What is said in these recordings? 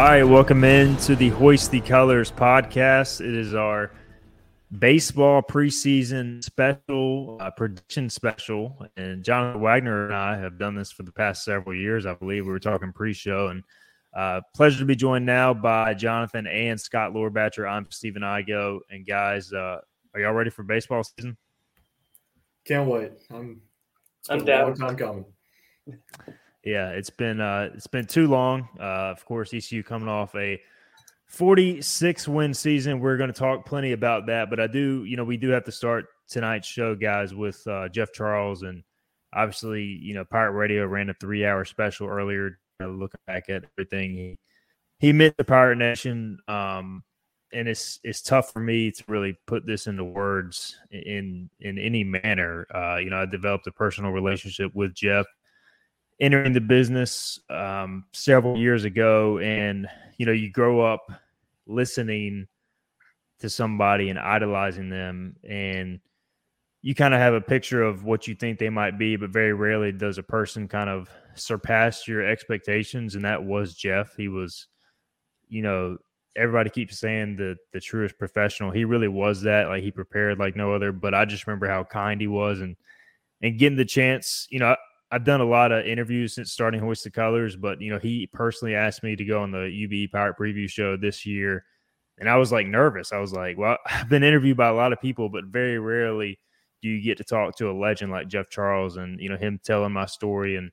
All right, welcome in to the Hoist the Colors podcast. It is our baseball preseason special, uh, prediction special. And Jonathan Wagner and I have done this for the past several years. I believe we were talking pre show. And uh, pleasure to be joined now by Jonathan and Scott Lorbatcher. I'm Stephen Igo. And guys, uh, are y'all ready for baseball season? Can't wait. I'm, I'm down. Long time coming. Yeah, it's been uh, it's been too long. Uh, of course, ECU coming off a 46 win season. We're going to talk plenty about that, but I do, you know, we do have to start tonight's show, guys, with uh, Jeff Charles, and obviously, you know, Pirate Radio ran a three hour special earlier, you know, looking back at everything he he meant the Pirate Nation. Um, and it's it's tough for me to really put this into words in in any manner. Uh, you know, I developed a personal relationship with Jeff entering the business um, several years ago, and you know, you grow up listening to somebody and idolizing them, and you kind of have a picture of what you think they might be, but very rarely does a person kind of surpass your expectations. And that was Jeff. He was, you know, everybody keeps saying the the truest professional. He really was that. Like he prepared like no other. But I just remember how kind he was and and getting the chance. You know, I've done a lot of interviews since starting Hoist the Colors, but you know, he personally asked me to go on the UB Pirate Preview Show this year, and I was like nervous. I was like, "Well, I've been interviewed by a lot of people, but very rarely do you get to talk to a legend like Jeff Charles, and you know, him telling my story and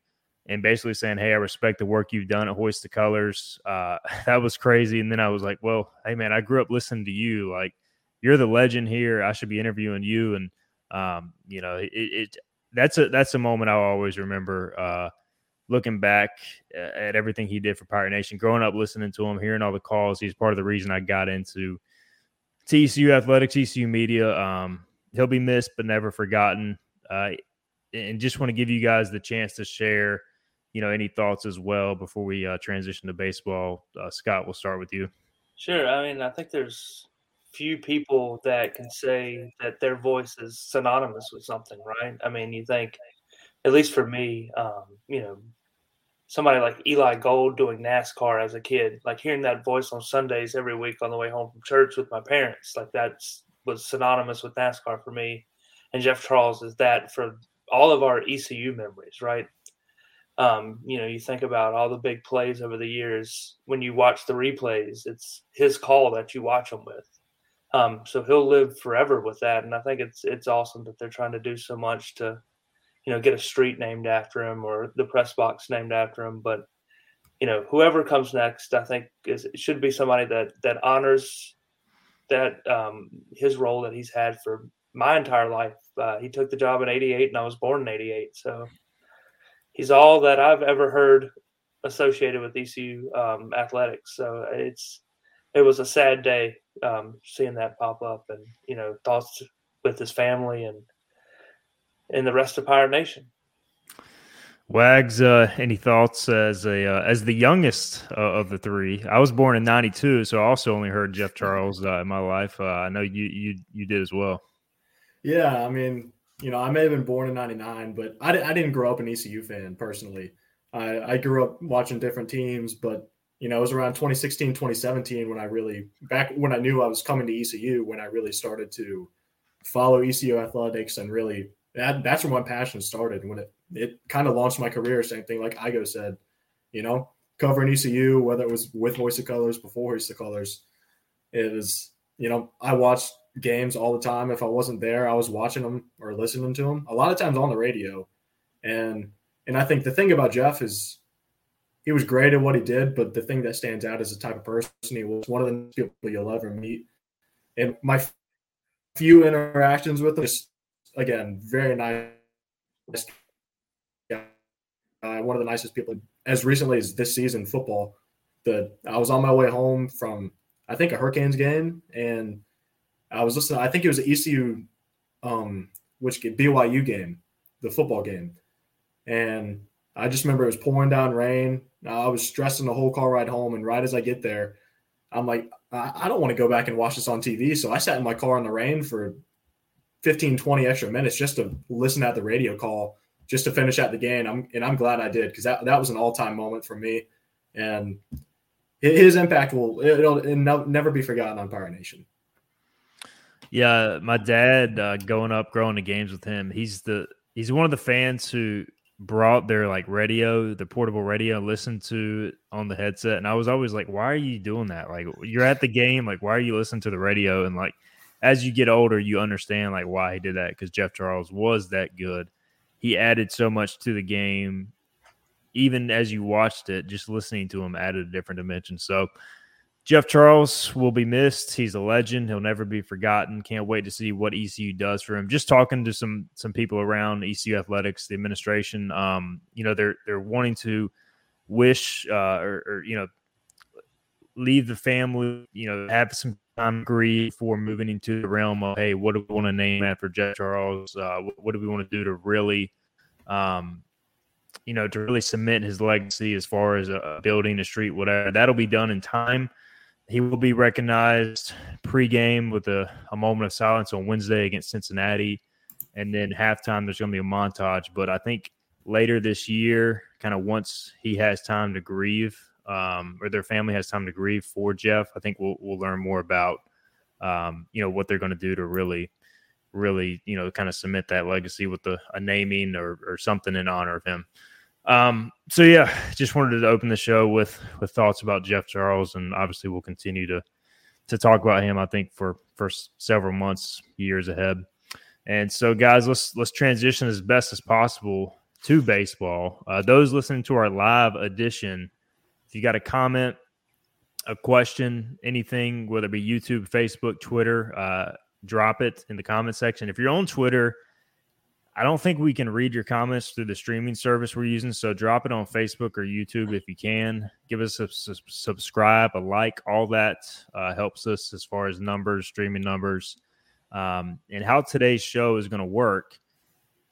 and basically saying, "Hey, I respect the work you've done at Hoist the Colors." Uh, that was crazy. And then I was like, "Well, hey, man, I grew up listening to you. Like, you're the legend here. I should be interviewing you." And um, you know, it, it that's a that's a moment I'll always remember. Uh, looking back at everything he did for Pirate Nation, growing up listening to him, hearing all the calls, he's part of the reason I got into ECU athletics, ECU media. Um, he'll be missed but never forgotten. Uh, and just want to give you guys the chance to share, you know, any thoughts as well before we uh, transition to baseball. Uh, Scott, we'll start with you. Sure. I mean, I think there's few people that can say that their voice is synonymous with something, right? I mean, you think, at least for me, um, you know, somebody like Eli Gold doing NASCAR as a kid, like hearing that voice on Sundays every week on the way home from church with my parents, like that was synonymous with NASCAR for me. And Jeff Charles is that for all of our ECU memories, right? Um, you know, you think about all the big plays over the years. When you watch the replays, it's his call that you watch them with. Um, so he'll live forever with that, and I think it's it's awesome that they're trying to do so much to, you know, get a street named after him or the press box named after him. But you know, whoever comes next, I think is it should be somebody that that honors that um, his role that he's had for my entire life. Uh, he took the job in '88, and I was born in '88, so he's all that I've ever heard associated with ECU um, athletics. So it's it was a sad day um, seeing that pop up, and you know thoughts with his family and and the rest of Pirate Nation. Wags, uh, any thoughts as a uh, as the youngest uh, of the three? I was born in '92, so I also only heard Jeff Charles uh, in my life. Uh, I know you you you did as well. Yeah, I mean, you know, I may have been born in '99, but I, I didn't grow up an ECU fan personally. I, I grew up watching different teams, but you know, it was around 2016, 2017 when I really back when I knew I was coming to ECU when I really started to follow ECU athletics and really that that's where my passion started when it it kind of launched my career. Same thing like Igo said, you know, covering ECU, whether it was with Voice of Colors, before Hoist the Colors, it was, you know, I watched games all the time. If I wasn't there, I was watching them or listening to them. A lot of times on the radio, and and I think the thing about Jeff is he was great at what he did, but the thing that stands out is the type of person he was. One of the people you'll ever meet, and my few interactions with him, again, very nice uh, one of the nicest people as recently as this season football. The I was on my way home from I think a Hurricanes game, and I was listening. I think it was the ECU, um, which BYU game, the football game, and I just remember it was pouring down rain. I was stressing the whole car ride home, and right as I get there, I'm like, I, don't want to go back and watch this on TV. So I sat in my car in the rain for 15, 20 extra minutes just to listen at the radio call just to finish out the game. I'm and I'm glad I did because that that was an all time moment for me, and his impact will it'll, it'll never be forgotten on Pirate Nation. Yeah, my dad uh, going up, growing the games with him. He's the he's one of the fans who brought their like radio, the portable radio, listened to on the headset, and I was always like, "Why are you doing that? Like, you're at the game, like, why are you listening to the radio?" And like, as you get older, you understand like why he did that because Jeff Charles was that good he added so much to the game. Even as you watched it, just listening to him added a different dimension. So, Jeff Charles will be missed. He's a legend. He'll never be forgotten. Can't wait to see what ECU does for him. Just talking to some some people around ECU athletics, the administration. Um, you know, they're they're wanting to wish uh, or, or you know leave the family. You know, have some time grief before moving into the realm of hey, what do we want to name after Jeff Charles? Uh, what, do we want to do to really, um, you know, to really cement his legacy as far as a building, a street, whatever. That'll be done in time. He will be recognized pregame with a, a moment of silence on Wednesday against Cincinnati, and then halftime there's going to be a montage. But I think later this year, kind of once he has time to grieve um, or their family has time to grieve for Jeff, I think we'll we'll learn more about um, you know what they're going to do to really really you know kind of cement that legacy with the a naming or or something in honor of him. Um, so yeah, just wanted to open the show with with thoughts about Jeff Charles, and obviously we'll continue to to talk about him. I think for for several months, years ahead. And so, guys, let's let's transition as best as possible to baseball. Uh, those listening to our live edition if you got a comment, a question, anything, whether it be YouTube, Facebook, Twitter, uh, drop it in the comment section. If you're on Twitter, I don't think we can read your comments through the streaming service we're using. So drop it on Facebook or YouTube if you can. Give us a su- subscribe, a like. All that uh, helps us as far as numbers, streaming numbers, um, and how today's show is going to work.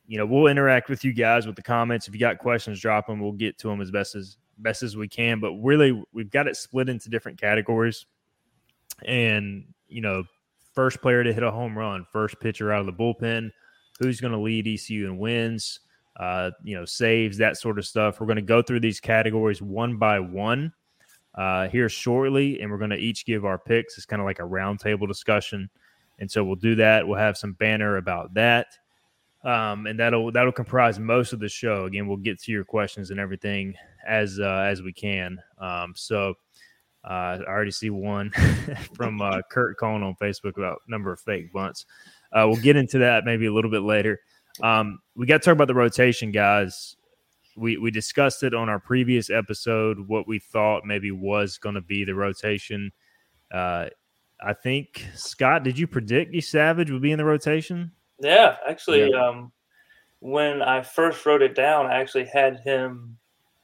You know, we'll interact with you guys with the comments. If you got questions, drop them. We'll get to them as best as best as we can. But really, we've got it split into different categories. And, you know, first player to hit a home run, first pitcher out of the bullpen, who's going to lead ECU in wins, uh, you know, saves, that sort of stuff. We're going to go through these categories one by one uh, here shortly, and we're going to each give our picks. It's kind of like a roundtable discussion. And so we'll do that. We'll have some banner about that um, and that'll that'll comprise most of the show. Again, we'll get to your questions and everything as uh, as we can. Um, so uh, I already see one from uh, Kurt calling on Facebook about number of fake bunts. Uh, we'll get into that maybe a little bit later. Um, we got to talk about the rotation, guys. We we discussed it on our previous episode. What we thought maybe was going to be the rotation. Uh, I think Scott, did you predict Yesavage would be in the rotation? Yeah, actually, yeah. Um, when I first wrote it down, I actually had him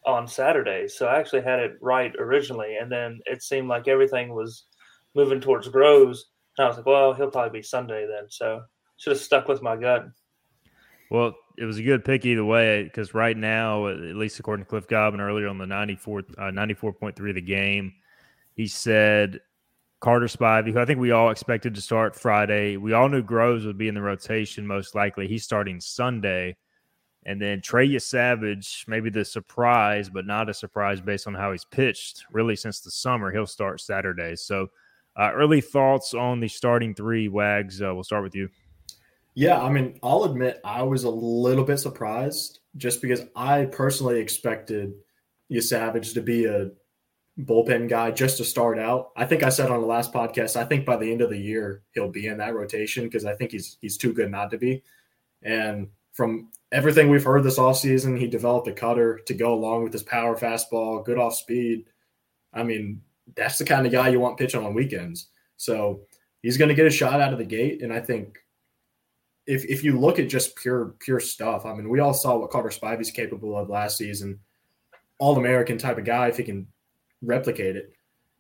on Saturday, so I actually had it right originally, and then it seemed like everything was moving towards Groves, and I was like, well, he'll probably be Sunday then. So should have stuck with my gut. Well, it was a good pick either way because right now, at least according to Cliff Godwin earlier on the 94, uh, 94.3 of the game, he said Carter Spivey, who I think we all expected to start Friday. We all knew Groves would be in the rotation most likely. He's starting Sunday. And then Trey Yesavage, maybe the surprise, but not a surprise based on how he's pitched really since the summer. He'll start Saturday. So, uh, early thoughts on the starting three, Wags. Uh, we'll start with you. Yeah, I mean, I'll admit I was a little bit surprised just because I personally expected Yesavage to be a bullpen guy just to start out. I think I said on the last podcast, I think by the end of the year he'll be in that rotation because I think he's he's too good not to be. And from everything we've heard this offseason, he developed a cutter to go along with his power fastball, good off speed. I mean, that's the kind of guy you want pitching on weekends. So he's going to get a shot out of the gate. And I think if, if you look at just pure pure stuff, I mean, we all saw what Carter Spivey's capable of last season. All American type of guy if he can replicate it.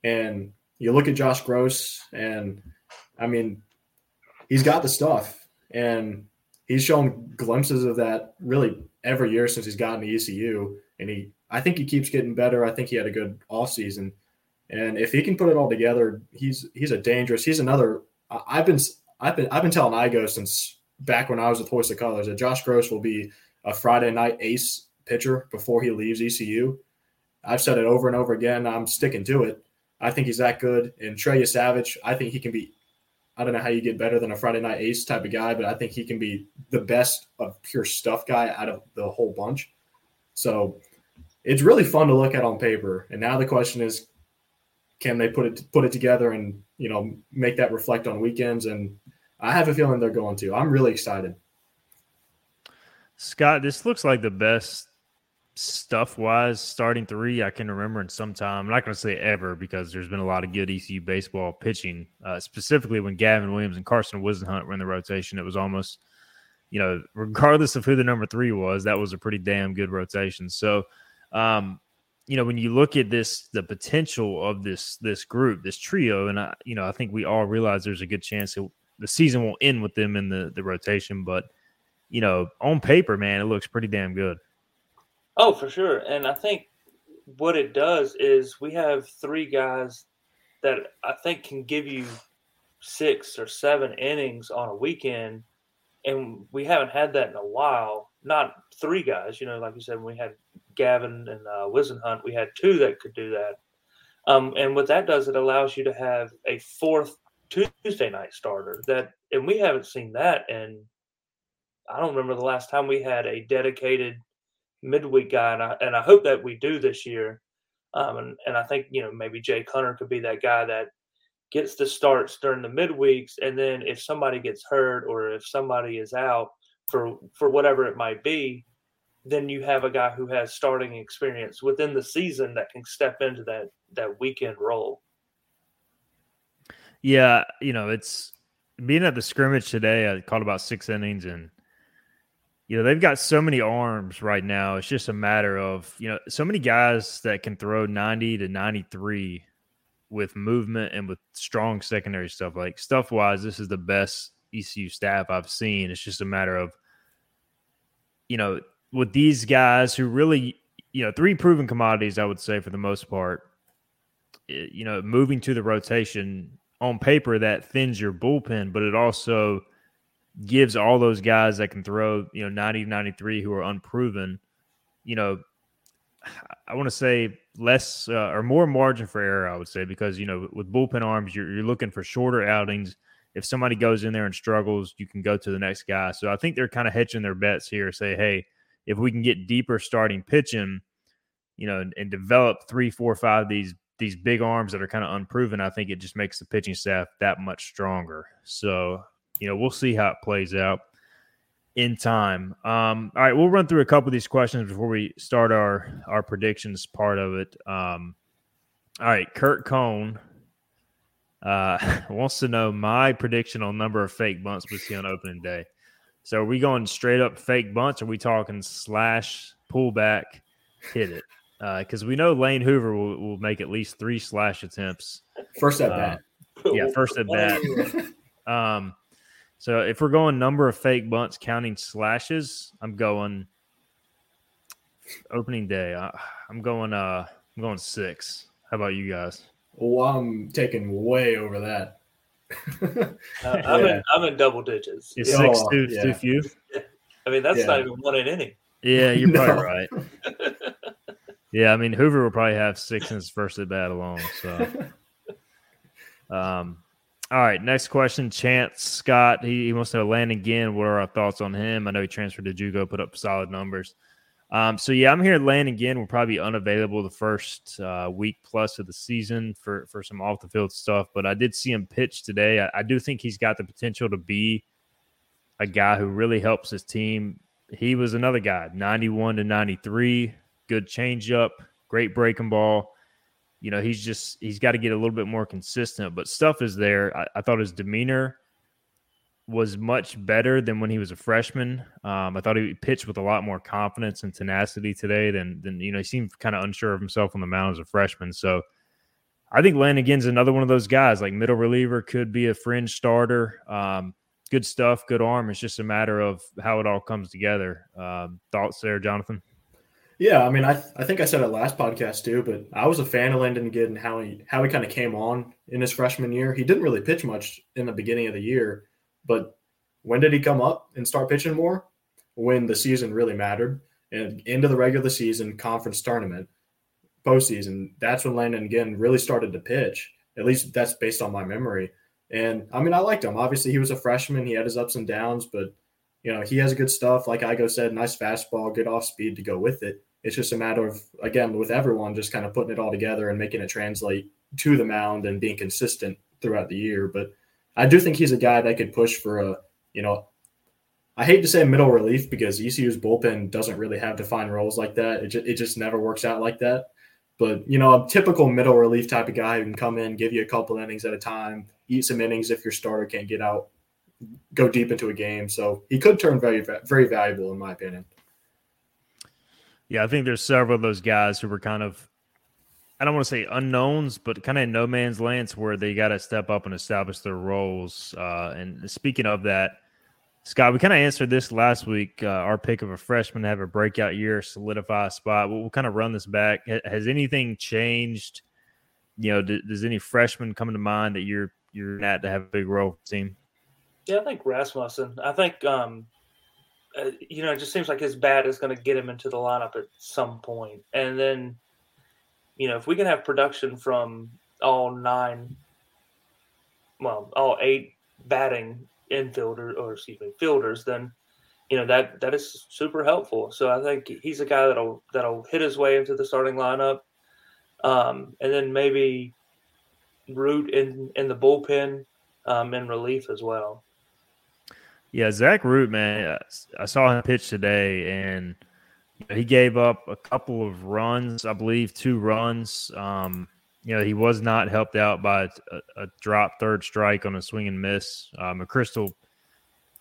And you look at Josh Grosz, and I mean, he's got the stuff, and he's shown glimpses of that really every year since he's gotten to ECU. And he, I think he keeps getting better. I think he had a good off season, and if he can put it all together, he's he's a dangerous. He's another. I've been I've been I've been telling Igo since back when I was with Hoist of Colors that Josh Grosz will be a Friday night ace pitcher before he leaves ECU. I've said it over and over again. I'm sticking to it. I think he's that good. And Trey Yesavage, I think he can be. I don't know how you get better than a Friday night ace type of guy, but I think he can be the best of pure stuff guy out of the whole bunch. So it's really fun to look at on paper. And now the question is, can they put it put it together and you know make that reflect on weekends? And I have a feeling they're going to. I'm really excited. Scott, this looks like the best stuff wise, starting three, I can remember in some time. I'm not going to say ever because there's been a lot of good ECU baseball pitching, uh, specifically when Gavin Williams and Carson Whisenhunt were in the rotation. It was almost, you know, regardless of who the number three was, that was a pretty damn good rotation. So, um, you know, when you look at this, the potential of this this group, this trio, and I, you know, I think we all realize there's a good chance that the season will end with them in the the rotation, but you know, on paper, man, it looks pretty damn good. Oh, for sure. And I think what it does is we have three guys that I think can give you six or seven innings on a weekend. And we haven't had that in a while. Not three guys, you know, like you said, we had Gavin and uh, Whisenhunt, we had two that could do that. Um, and what that does, it allows you to have a fourth Tuesday night starter that, and we haven't seen that. And I don't remember the last time we had a dedicated midweek guy, and I and I hope that we do this year. Um, and and I think you know maybe Jake Hunter could be that guy that gets the starts during the midweeks, and then if somebody gets hurt or if somebody is out for for whatever it might be, then you have a guy who has starting experience within the season that can step into that that weekend role. Yeah, you know, it's being at the scrimmage today. I caught about six innings and you know, they've got so many arms right now. It's just a matter of, you know, so many guys that can throw 90 to 93 with movement and with strong secondary stuff. Like stuff wise, this is the best ECU staff I've seen. It's just a matter of, you know, with these guys who really, you know, three proven commodities, I would say for the most part, you know, moving to the rotation on paper that thins your bullpen, but it also gives all those guys that can throw, you know, 90, 93 who are unproven, you know, I want to say less uh, or more margin for error, I would say, because, you know, with bullpen arms, you're, you're looking for shorter outings. If somebody goes in there and struggles, you can go to the next guy. So I think they're kind of hedging their bets here, say, hey, if we can get deeper starting pitching, you know, and, and develop three, four, five these these big arms that are kind of unproven, I think it just makes the pitching staff that much stronger. So you know, we'll see how it plays out in time. Um, all right, we'll run through a couple of these questions before we start our our predictions part of it. Um, all right, Kurt Cone uh, wants to know my prediction on number of fake bunts we see on opening day. So are we going straight up fake bunts? Or are we talking slash pullback hit it? Because uh, we know Lane Hoover will, will, make at least three slash attempts. First at bat. Uh, yeah, first at bat. um, So if we're going number of fake bunts counting slashes, I'm going opening day. I, I'm going. Uh, I'm going six. How about you guys? Well, I'm taking way over that. Uh, I'm, yeah. in, I'm in double digits. Is six oh, too, yeah. too few? I mean, that's yeah. not even one in any. Yeah, you're probably right. yeah, I mean, Hoover will probably have six in his first at bat alone. So, um, all right, next question. Chance Scott, he, he wants to Landon Ginn. What are our thoughts on him? I know he transferred to Juco, put up solid numbers. Um, so yeah, I'm here at Landon Ginn. We're probably unavailable the first uh, week plus of the season for for some off the field stuff. But I did see him pitch today. I, I, do think he's got the potential to be a guy who really helps his team. He was another guy, 91 to 93, good changeup, great breaking ball you know, he's just he's got to get a little bit more consistent. But stuff is there. I, I, thought his demeanor was much better than when he was a freshman. Um, I thought he pitched with a lot more confidence and tenacity today than than you know he seemed kind of unsure of himself on the mound as a freshman. So I think Landon Ginn's another one of those guys, like middle reliever, could be a fringe starter. Um, good stuff, good arm. It's just a matter of how it all comes together. Um, thoughts there, Jonathan? Yeah, I mean, I I think I said it last podcast too, but I was a fan of Landon and how he how he kind of came on in his freshman year. He didn't really pitch much in the beginning of the year, but when did he come up and start pitching more? When the season really mattered, and into the regular season, conference tournament, postseason. That's when Landon Ginn really started to pitch. At least that's based on my memory. And I mean, I liked him. Obviously, he was a freshman. He had his ups and downs, but you know, he has good stuff. Like Igo said, nice fastball, good off speed to go with it. It's just a matter of again with everyone just kind of putting it all together and making it translate to the mound and being consistent throughout the year. But I do think he's a guy that could push for a you know. I hate to say middle relief because ECU's bullpen doesn't really have defined roles like that. It just, it just never works out like that. But you know, a typical middle relief type of guy who can come in, give you a couple innings at a time, eat some innings if your starter can't get out, go deep into a game. So he could turn very very valuable in my opinion. Yeah, I think there's several of those guys who were kind of, I don't want to say unknowns, but kind of no man's lands where they got to step up and establish their roles. Uh, and speaking of that, Scott, we kind of answered this last week. Uh, our pick of a freshman to have a breakout year, solidify a spot. We'll, we'll kind of run this back. Has anything changed? You know, d- does any freshman come to mind that you're you're at to have a big role team? Yeah, I think Rasmussen. I think um, uh, you know, it just seems like his bat is going to get him into the lineup at some. And then, you know, if we can have production from all nine, well, all eight batting infielders or excuse me, fielders, then you know that that is super helpful. So I think he's a guy that'll that'll hit his way into the starting lineup, um, and then maybe root in in the bullpen um, in relief as well. Yeah, Zach Root, man, I saw him pitch today, and he gave up a couple of runs, I believe, two runs. Um, you know, he was not helped out by a, a drop third strike on a swing and miss. Uh, McChrystal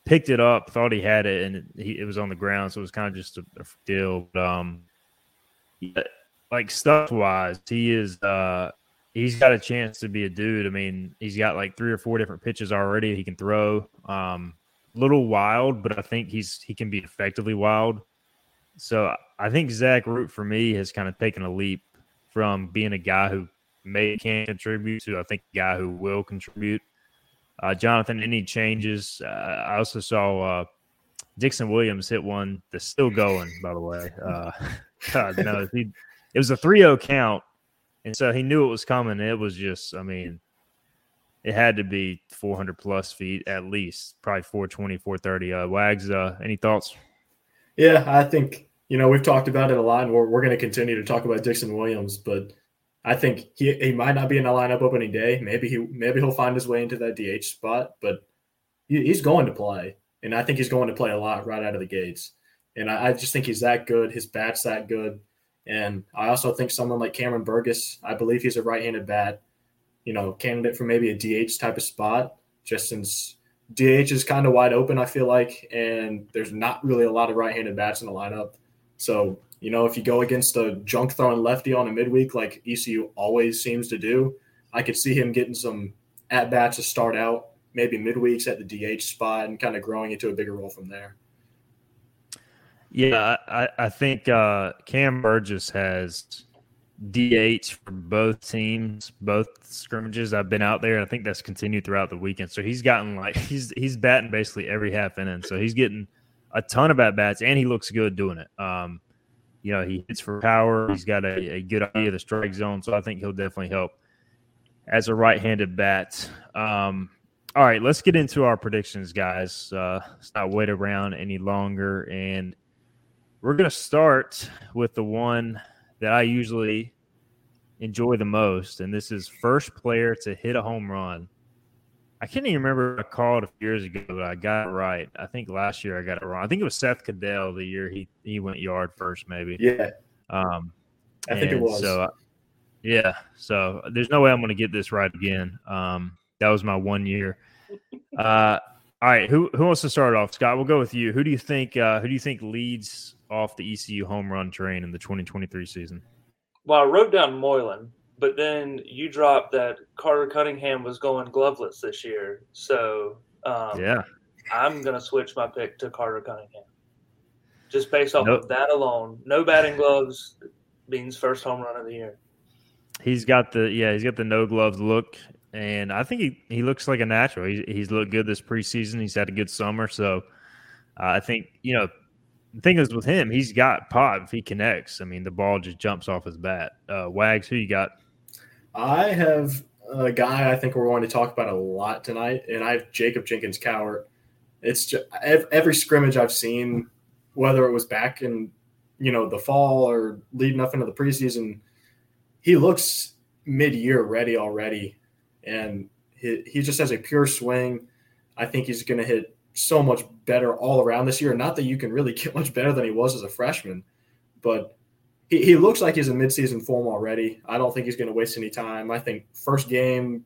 picked it up, thought he had it, and it, he, it was on the ground, so it was kind of just a, a deal. But, um, like stuff wise, he is. Uh, he's got a chance to be a dude. I mean, he's got like three or four different pitches already he can throw. Um, little wild, but I think he's he can be effectively wild. So I think Zach Root for me has kind of taken a leap from being a guy who may can contribute to I think a guy who will contribute. Uh, Jonathan, any changes? Uh, I also saw uh, Dixon Williams hit one that's still going. By the way, uh, God no, he, it was a 3-0 count, and so he knew it was coming. It was just, I mean, it had to be 400 plus feet at least, probably 420, 430. Uh, Wags, uh, any thoughts? Yeah, I think, you know, we've talked about it a lot and we're, we're going to continue to talk about Dixon Williams, but I think he, he might not be in the lineup opening day. Maybe he, maybe he'll find his way into that DH spot, but he, he's going to play. And I think he's going to play a lot right out of the gates. And I, I just think he's that good. His bat's that good. And I also think someone like Cameron Burgess, I believe he's a right handed bat you know, candidate for maybe a DH type of spot, just since DH is kind of wide open, I feel like, and there's not really a lot of right handed bats in the lineup. So, you know, if you go against a junk throwing lefty on a midweek like ECU always seems to do, I could see him getting some at bats to start out maybe midweeks at the DH spot and kind of growing into a bigger role from there. Yeah, I, I think uh, Cam Burgess has DH for both teams, both scrimmages. I've been out there. and I think that's continued throughout the weekend. So he's gotten like he's he's batting basically every half inning. So he's getting a ton of at bats, and he looks good doing it. Um, you know, he hits for power. He's got a, a good idea of the strike zone. So I think he'll definitely help as a right-handed bat. Um, all right, let's get into our predictions, guys. Uh, let's not wait around any longer, and we're gonna start with the one that I usually enjoy the most, and this is first player to hit a home run. I can't even remember I called a few years ago, but I got it right. I think last year I got it wrong. I think it was Seth Cadell the year he he went yard first, maybe. Yeah. Um, I think it was. So, yeah. So there's no way I'm going to get this right again. Um, that was my one year. Uh, all right. Who who wants to start off? Scott, we'll go with you. Who do you think? Uh, who do you think leads off the ECU home run train in the 2023 season? Well, I wrote down Moylan, but then you dropped that Carter Cunningham was going gloveless this year. So um, yeah, I'm going to switch my pick to Carter Cunningham. Just based off nope. of that alone, no batting gloves means first home run of the year. He's got the yeah, he's got the no gloves look, and I think he, he looks like a natural. He's he's looked good this preseason. He's had a good summer, so uh, I think you know the thing is with him, he's got pop if he connects. I mean, the ball just jumps off his bat. Uh, Wags, who you got? I have a guy I think we're going to talk about a lot tonight, and I have Jacob Jenkins Cowart. It's just every scrimmage I've seen, whether it was back in you know the fall or leading up into the preseason, he looks mid-year ready already, and he, he just has a pure swing. I think he's going to hit so much better all around this year. Not that you can really get much better than he was as a freshman, but he, he looks like he's in midseason form already. I don't think he's going to waste any time. I think first game,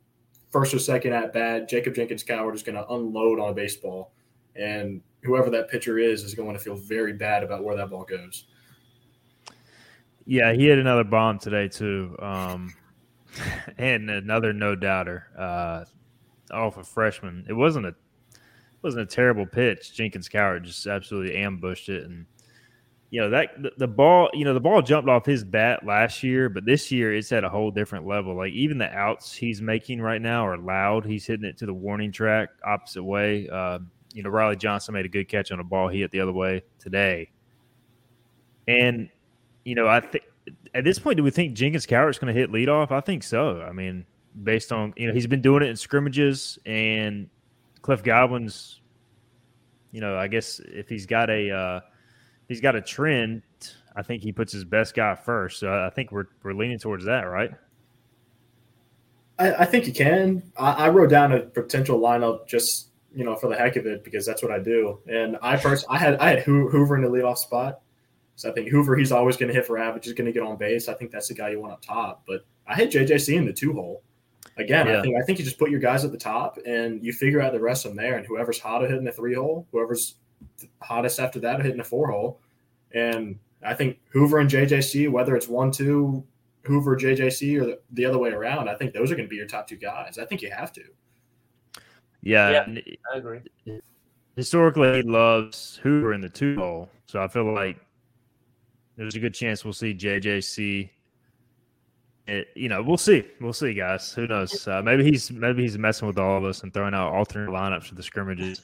first or second at bat, Jacob Jenkins Cowart is going to unload on a baseball, and whoever that pitcher is is going to feel very bad about where that ball goes. Yeah, he had another bomb today too, um, and another no doubter uh, off a freshman. It wasn't a wasn't a terrible pitch. Jenkins Cowart just absolutely ambushed it, and you know that the, the, ball, you know, the ball jumped off his bat last year, but this year it's at a whole different level. Like even the outs he's making right now are loud. He's hitting it to the warning track opposite way. Uh, you know, Riley Johnson made a good catch on a ball he hit the other way today, and you know, I think at this point, do we think Jenkins Cowart's going to hit leadoff? I think so. I mean, based on you know he's been doing it in scrimmages and Cliff Godwin's, you know, I guess if he's got a uh, he's got a trend, I think he puts his best guy first. So I think we're we're leaning towards that, right? I, I think you can. I, I, wrote down a potential lineup just you know for the heck of it because that's what I do. And I first I had I had Hoover in the leadoff spot. So I think Hoover, he's always going to hit for average. He's going to get on base. I think that's the guy you want up top. But I hit JJC in the two hole again, yeah. I think I think you just put your guys at the top and you figure out the rest from there. And whoever's hot hotter hitting the three hole, whoever's hottest after that hitting the four hole. And I think Hoover and JJC, whether it's one two Hoover JJC or the other way around, I think those are going to be your top two guys. I think you have to. Yeah, yeah I agree. Historically, he loves Hoover in the two hole, so I feel like there's a good chance we'll see JJC it, you know, we'll see. We'll see, guys. Who knows? Uh, maybe he's maybe he's messing with all of us and throwing out alternate lineups for the scrimmages.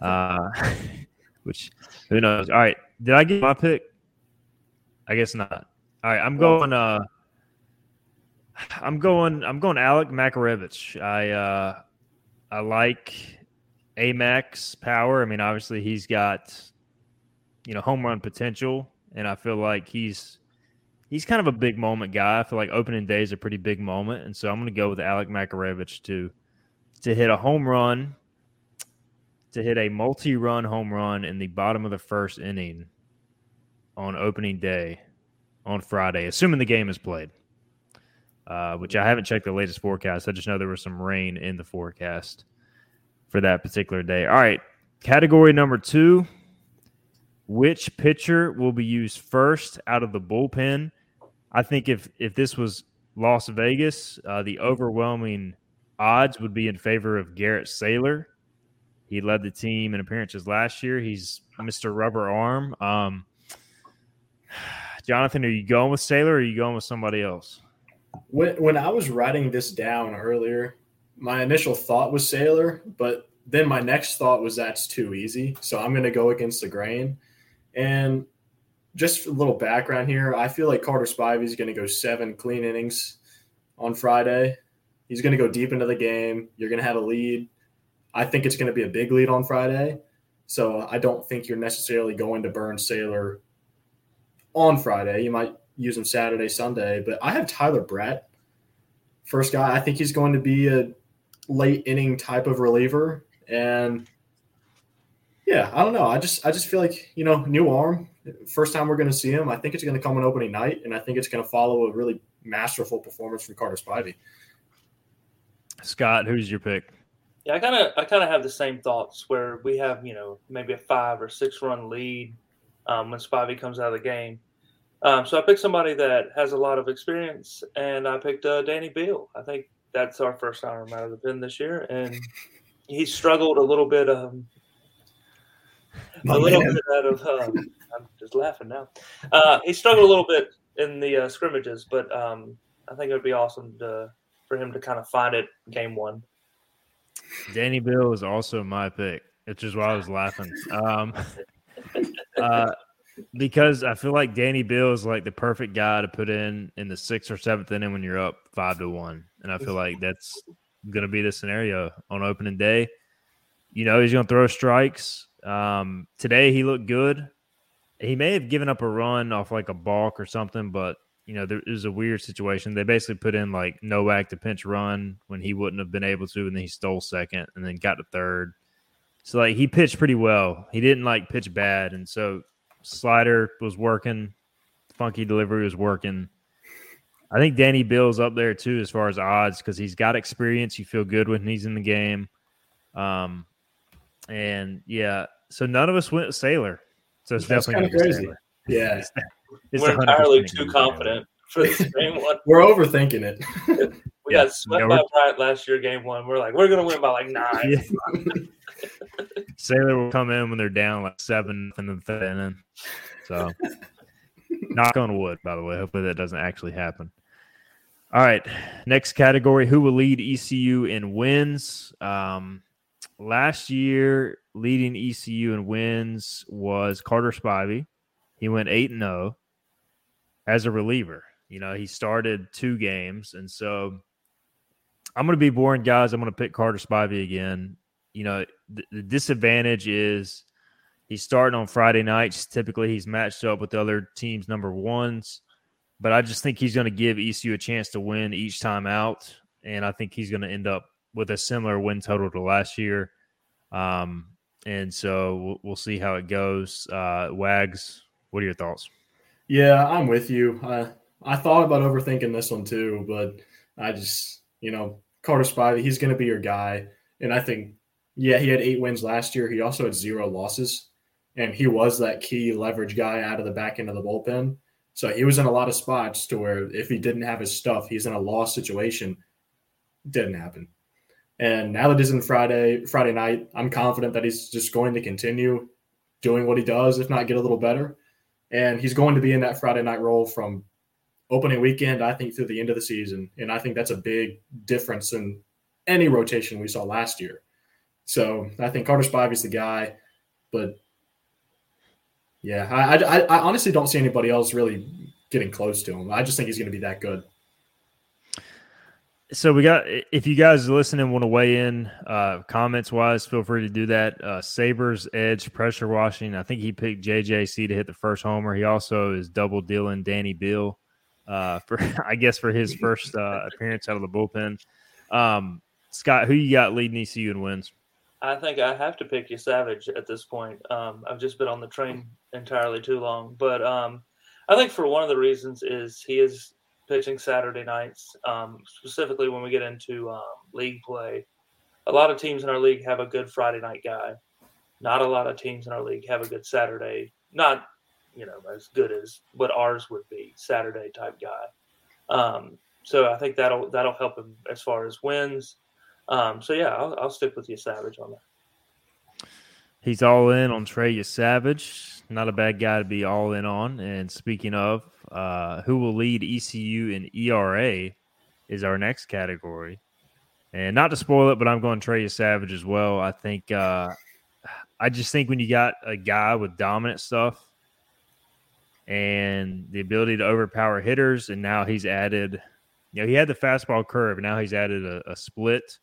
Uh, which who knows? All right, did I get my pick? I guess not. All right, I'm going. Uh, I'm going. I'm going. Alec Makarevich. I uh, I like Amax power. I mean, obviously he's got you know home run potential, and I feel like he's he's kind of a big moment guy. I feel like opening day is a pretty big moment, and so I'm going to go with Alec Makarevich to to hit a home run, to hit a multi-run home run in the bottom of the first inning on opening day on Friday, assuming the game is played. Uh, which I haven't checked the latest forecast. I just know there was some rain in the forecast for that particular day. All right, category number two. Which pitcher will be used first out of the bullpen? I think if if this was Las Vegas, uh, the overwhelming odds would be in favor of Garrett Saylor. He led the team in appearances last year. He's Mr. Rubber Arm. Um, Jonathan, are you going with Saylor or are you going with somebody else? When, when I was writing this down earlier, my initial thought was Saylor, but then my next thought was that's too easy. So I'm going to go against the grain. And just a little background here. I feel like Carter Spivey is going to go seven clean innings on Friday. He's going to go deep into the game. You're going to have a lead. I think it's going to be a big lead on Friday. So I don't think you're necessarily going to burn Saylor on Friday. You might use him Saturday, Sunday. But I have Tyler Brett, first guy. I think he's going to be a late inning type of reliever. And yeah, I don't know. I just I just feel like, you know, new arm. First time we're going to see him. I think it's going to come on opening night, and I think it's going to follow a really masterful performance from Carter Spivey. Scott, who's your pick? Yeah, I kind of I kind of have the same thoughts where we have you know maybe a five or six run lead um, when Spivey comes out of the game. Um, so I picked somebody that has a lot of experience, and I picked uh, Danny Beal. I think that's our first arm out of the pen this year, and he struggled a little bit. Um, a little bit out of. Um, I'm just laughing now. Uh, he struggled a little bit in the uh, scrimmages, but um, I think it would be awesome to, for him to kind of find it game one. Danny Beal is also my pick, which is why I was laughing. Um, uh, because I feel like Danny Beal is like the perfect guy to put in in the sixth or seventh inning when you're up five to one, and I feel like that's going to be the scenario on opening day. You know, he's going to throw strikes. Um, today he looked good. He may have given up a run off like a balk or something, but you know, there was a weird situation. They basically put in like Novak to pinch run when he wouldn't have been able to, and then he stole second and then got to third. So like he pitched pretty well. He didn't like pitch bad, and so slider was working, funky delivery was working. I think Danny Beal's up there too as far as odds because he's got experience. You feel good when he's in the game. Um, and yeah, so none of us went Saylor. So it's That's definitely kind of crazy. Yeah, it's We're entirely too confident for this game one. we're overthinking it. We Yeah. got swept Yeah, by Bryant last year, game one. We're like, we're gonna win by like nine. Yeah. Saylor will come in when they're down like seven in the third inning. So, knock on wood, by the way. Hopefully that doesn't actually happen. All right. Next category Who will lead ECU in wins? Um, last year, leading ECU in wins was Carter Spivey. He went 8 and 0 as a reliever. You know, he started two games. And so I'm going to be boring, guys. I'm going to pick Carter Spivey again. You know, the, the disadvantage is he's starting on Friday nights. Typically, he's matched up with the other team's number ones. But I just think he's going to give ECU a chance to win each time out. And I think he's going to end up with a similar win total to last year. Um, and so we'll, we'll see how it goes. Uh, Wags, what are your thoughts? Yeah, I'm with you. I I thought about overthinking this one too, but I just you know Carter Spivey, he's going to be your guy, and I think yeah, he had eight wins last year. He also had zero losses, and he was that key leverage guy out of the back end of the bullpen. So he was in a lot of spots to where if he didn't have his stuff, he's in a loss situation. Didn't happen. And now that he's in Friday Friday night, I'm confident that he's just going to continue doing what he does, if not get a little better. And he's going to be in that Friday night role from opening weekend, I think, through the end of the season. And I think that's a big difference in any rotation we saw last year. So I think Carter Spivey's the guy, but yeah, I, I, I honestly don't see anybody else really getting close to him. I just think he's going to be that good. So we got if you guys are listening want to weigh in uh, comments wise, feel free to do that. Uh, Sabers edge pressure washing. I think he picked JJC to hit the first homer. He also is double dealing Danny Beal uh, for I guess for his first uh, appearance out of the bullpen. Um, Scott, who you got leading ECU in wins? I think I have to pick Yesavage at this point. Um, I've just been on the train entirely too long, but um, I think for one of the reasons is he is pitching Saturday nights, um, specifically when we get into um, league play. A lot of teams in our league have a good Friday night guy. Not a lot of teams in our league have a good Saturday, not you know as good as what ours would be, Saturday type guy. Um, so I think that'll that'll help him as far as wins. Um, so yeah, I'll, I'll stick with you, Savage, on that. He's all in on Trey Yesavage. Not a bad guy to be all in on. And speaking of, uh, who will lead ECU in ERA is our next category. And not to spoil it, but I'm going Trey Yesavage as well. I think uh, I just think when you got a guy with dominant stuff and the ability to overpower hitters, and now he's added, you know, he had the fastball curve, and now he's added a, a split.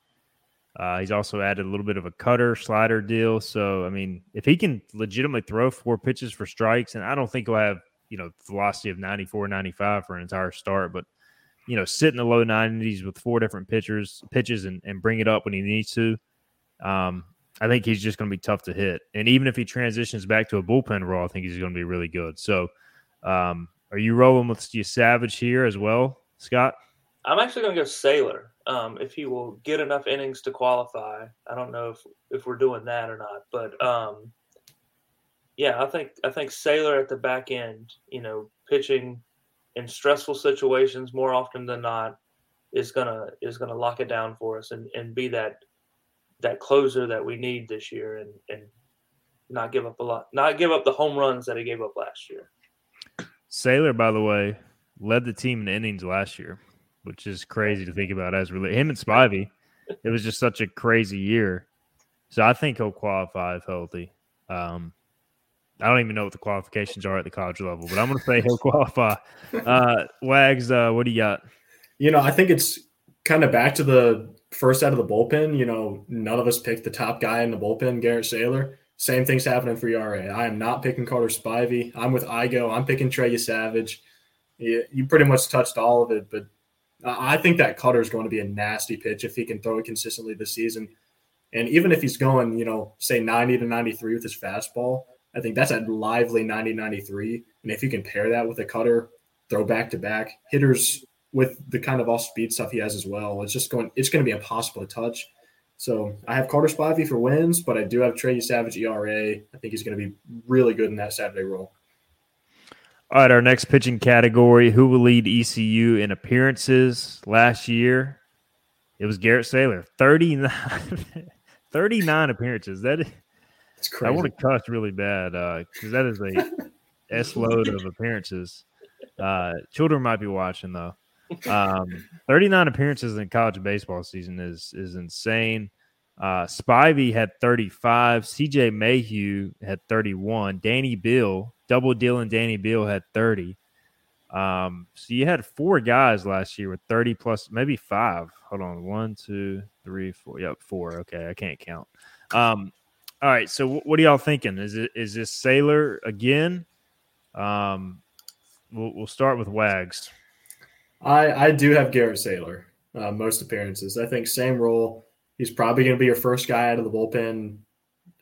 Uh, he's also added a little bit of a cutter slider deal. So, I mean, if he can legitimately throw four pitches for strikes, and I don't think he'll have, you know, velocity of 94, 95 for an entire start, but you know, sit in the low 90s with four different pitchers, pitches and, and bring it up when he needs to. Um, I think he's just going to be tough to hit. And even if he transitions back to a bullpen role, I think he's going to be really good. So, um, are you rolling with Yesavage here as well, Scott? I'm actually going to go Saylor. Um, if he will get enough innings to qualify, I don't know if if we're doing that or not, but um, yeah, I think I think Saylor at the back end, you know, pitching in stressful situations more often than not is gonna is gonna lock it down for us and, and be that that closer that we need this year and and not give up a lot not give up the home runs that he gave up last year. Saylor, by the way, led the team in innings last year, which is crazy to think about as really him and Spivey. It was just such a crazy year. So I think he'll qualify if healthy. Um, I don't even know what the qualifications are at the college level, but I'm going to say he'll qualify. Uh, Wags, uh, what do you got? You know, I think it's kind of back to the first out of the bullpen. You know, none of us picked the top guy in the bullpen, Garrett Saylor. Same thing's happening for ERA. I am not picking Carter Spivey. I'm with Igo. I'm picking Trey Yesavage. You, you pretty much touched all of it, but I think that cutter is going to be a nasty pitch if he can throw it consistently this season. And even if he's going, you know, say 90 to 93 with his fastball, I think that's a lively 90 93. And if you can pair that with a cutter, throw back to back, hitters with the kind of off speed stuff he has as well, it's just going, it's going to be impossible to touch. So I have Carter Spivey for wins, but I do have Trey Yesavage ERA. I think he's going to be really good in that Saturday role. All right, our next pitching category who will lead ECU in appearances last year? It was Garrett Saylor, 39, 39 appearances. That is crazy. I want to cuss really bad because uh, that is a s load of appearances. Uh, children might be watching though. Um, 39 appearances in college baseball season is is insane. Uh, Spivey had 35. CJ Mayhew had 31. Danny Beal, double deal and Danny Beal had 30. Um, so you had four guys last year with 30 plus, maybe five. Hold on. One, two, three, four. Yep, four. Okay. I can't count. Um, all right. So what are y'all thinking? Is it is this Saylor again? Um, we'll we'll start with Wags. I I do have Garrett Saylor uh, most appearances. I think same role. He's probably going to be your first guy out of the bullpen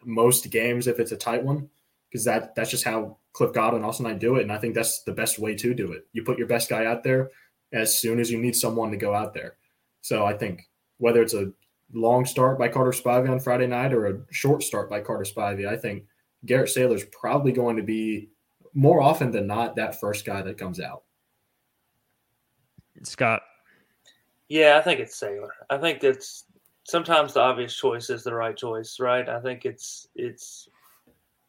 most games if it's a tight one because that that's just how Cliff Godwin also and I do it, and I think that's the best way to do it. You put your best guy out there as soon as you need someone to go out there. So I think whether it's a long start by Carter Spivey on Friday night or a short start by Carter Spivey, I think Garrett Saylor is probably going to be more often than not that first guy that comes out. Scott. Yeah, I think it's Saylor. I think that's sometimes the obvious choice is the right choice, right? I think it's it's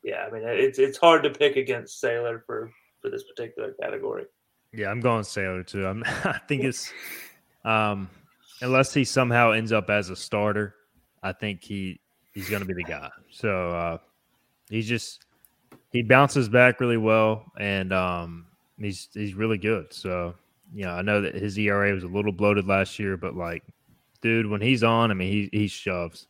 yeah, I mean it's it's hard to pick against Saylor for for this particular category. Yeah, I'm going Saylor too. I'm I think it's um unless he somehow ends up as a starter, I think he he's going to be the guy. So uh, he's just he bounces back really well, and um, he's he's really good. So you know, I know that his ERA was a little bloated last year, but like, dude, when he's on, I mean, he he shoves.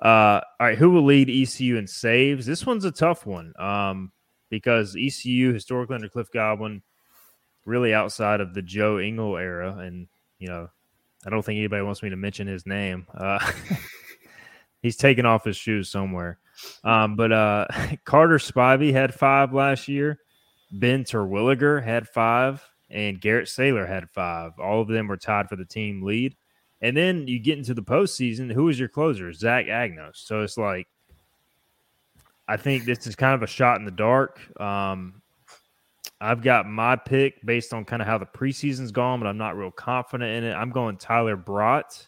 Uh, all right, who will lead ECU in saves? This one's a tough one um, because ECU historically under Cliff Godwin, really outside of the Joe Engel era, and you know I don't think anybody wants me to mention his name. Uh, he's taken off his shoes somewhere. Um, but uh, Carter Spivey had five last year. Ben Terwilliger had five, and Garrett Saylor had five. All of them were tied for the team lead. And then you get into the postseason. Who is your closer? Zach Agnos. So it's like, I think this is kind of a shot in the dark. Um, I've got my pick based on kind of how the preseason's gone, but I'm not real confident in it. I'm going Tyler Brott.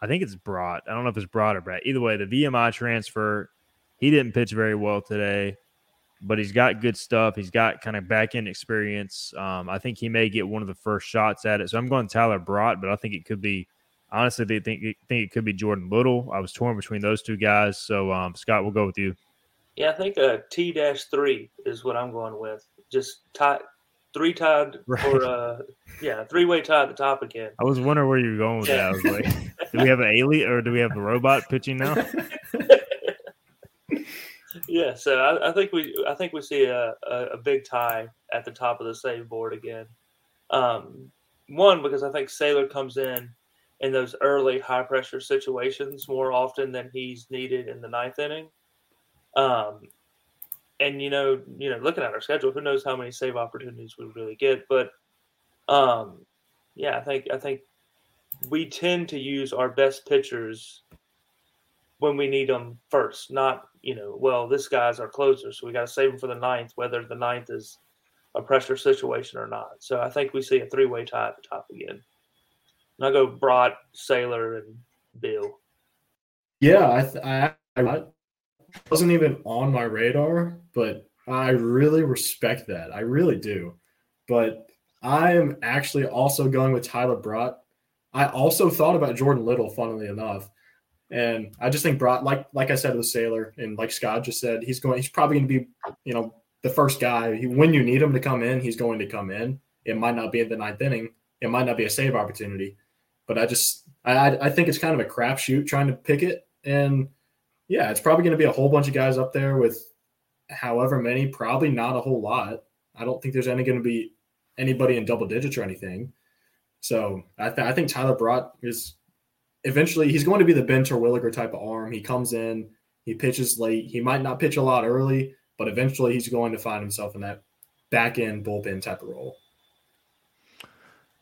I think it's Brott. I don't know if it's Brott or Brett. Either way, the VMI transfer, he didn't pitch very well today, but he's got good stuff. He's got kind of back end experience. Um, I think he may get one of the first shots at it. So I'm going Tyler Brott, but I think it could be honestly they think think it could be Jordan Little. I was torn between those two guys. So um, Scott, we'll go with you. Yeah, I think a T dash three is what I'm going with. Just tie three tied right. or uh yeah, three way tie at the top again. I was wondering where you were going with yeah. that. I was like, do we have an alien or do we have the robot pitching now? yeah, so I, I, think we I think we see a, a, a, big tie at the top of the save board again. Um, one because I think Saylor comes in in those early high pressure situations more often than he's needed in the ninth inning. Um, and you know, you know, looking at our schedule, who knows how many save opportunities we really get? But um, yeah, I think I think we tend to use our best pitchers when we need them first, not you know, well, this guy's our closer, so we got to save him for the ninth, whether the ninth is a pressure situation or not. So I think we see a three way tie at the top again. And I go Brott, Saylor, and Beal. Yeah, I, th- I, I wasn't even on my radar, but I really respect that. I really do. But I am actually also going with Tyler Brott. I also thought about Jordan Little, funnily enough. And I just think Brott, like like I said with Saylor, and like Scott just said, he's going. He's probably going to be, you know, the first guy. He, when you need him to come in, he's going to come in. It might not be in the ninth inning. It might not be a save opportunity, but I just I I think it's kind of a crapshoot trying to pick it. And yeah, it's probably going to be a whole bunch of guys up there with however many, probably not a whole lot. I don't think there's any going to be anybody in double digits or anything. So I, th- I think Tyler Brott is eventually he's going to be the Ben Terwilliger type of arm. He comes in, he pitches late. He might not pitch a lot early, but eventually he's going to find himself in that back end bullpen type of role.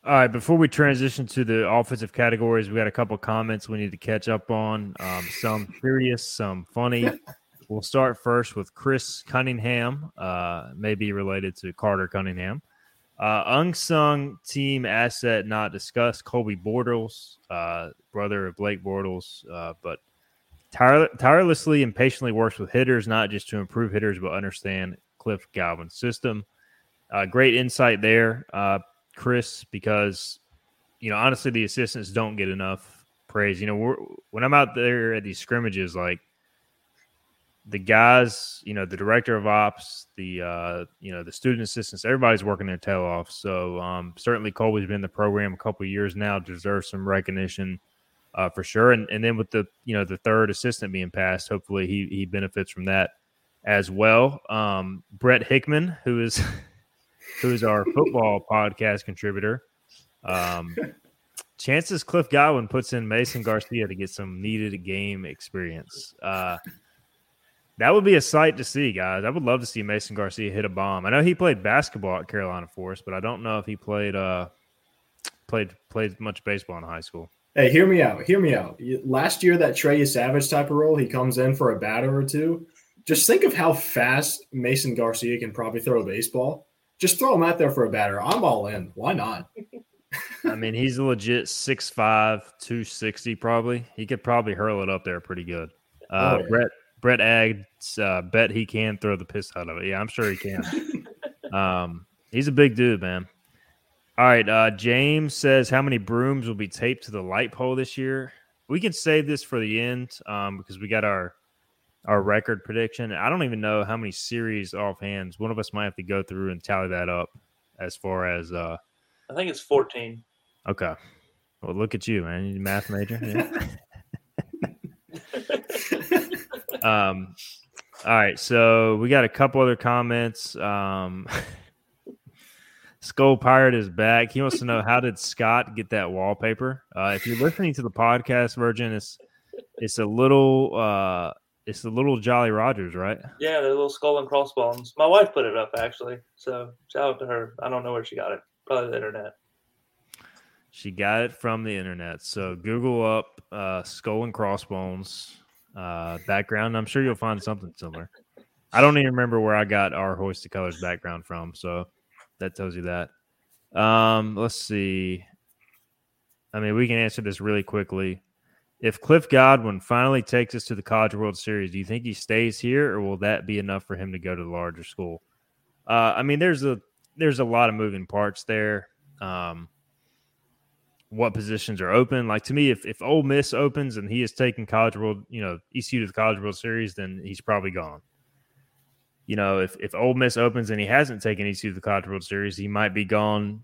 All right, before we transition to the offensive categories, we got a couple comments we need to catch up on. Um, some serious, some funny. we'll start first with Chris Cunningham, uh, maybe related to Carter Cunningham. Uh, unsung team asset not discussed. Colby Bortles, uh, brother of Blake Bortles, uh, but tire- tirelessly and patiently works with hitters, not just to improve hitters, but understand Cliff Godwin's system. Uh, great insight there. Uh, Chris because you know honestly the assistants don't get enough praise. You know, when I'm out there at these scrimmages, like the guys, you know, the director of ops, the uh, you know, the student assistants, everybody's working their tail off. So um, certainly Colby's been in the program a couple years now, deserves some recognition uh, for sure. And and then with the you know the third assistant being passed, hopefully he he benefits from that as well. Um, Brett Hickman, who is who's our football podcast contributor. Um, chances Cliff Godwin puts in Mason Garcia to get some needed game experience. Uh, that would be a sight to see, guys. I would love to see Mason Garcia hit a bomb. I know he played basketball at Carolina Forest, but I don't know if he played uh, played played much baseball in high school. Hey, hear me out. Hear me out. Last year, that Trey Savage type of role, he comes in for a batter or two. Just think of how fast Mason Garcia can probably throw a baseball. Just throw him out there for a batter. I'm all in. Why not? I mean, he's a legit 6'5, 260 probably. He could probably hurl it up there pretty good. Uh, oh, yeah. Brett Brett Aggs uh, bet he can throw the piss out of it. Yeah, I'm sure he can. um, he's a big dude, man. All right, uh, James says how many brooms will be taped to the light pole this year? We can save this for the end um, because we got our our record prediction. I don't even know how many series offhands. One of us might have to go through and tally that up as far as uh I think it's 14. Okay. Well, look at you, man. You math major. Yeah. um all right, so we got a couple other comments. Um Skull Pirate is back. He wants to know how did Scott get that wallpaper? Uh, if you're listening to the podcast version, it's it's a little uh, it's the little Jolly Rogers, right? Yeah, the little skull and crossbones. My wife put it up actually, so shout out to her. I don't know where she got it. Probably the internet. She got it from the internet. So Google up uh, skull and crossbones uh, background. I'm sure you'll find something similar. I don't even remember where I got our hoisted colors background from, so that tells you that. Um, let's see. I mean, we can answer this really quickly if Cliff Godwin finally takes us to the College World Series, do you think he stays here, or will that be enough for him to go to the larger school? Uh, I mean, there's a there's a lot of moving parts there. Um, what positions are open? Like to me, if if Ole Miss opens and he is taking College World, you know, ECU to the College World Series, then he's probably gone. You know, if if Ole Miss opens and he hasn't taken ECU to the College World Series, he might be gone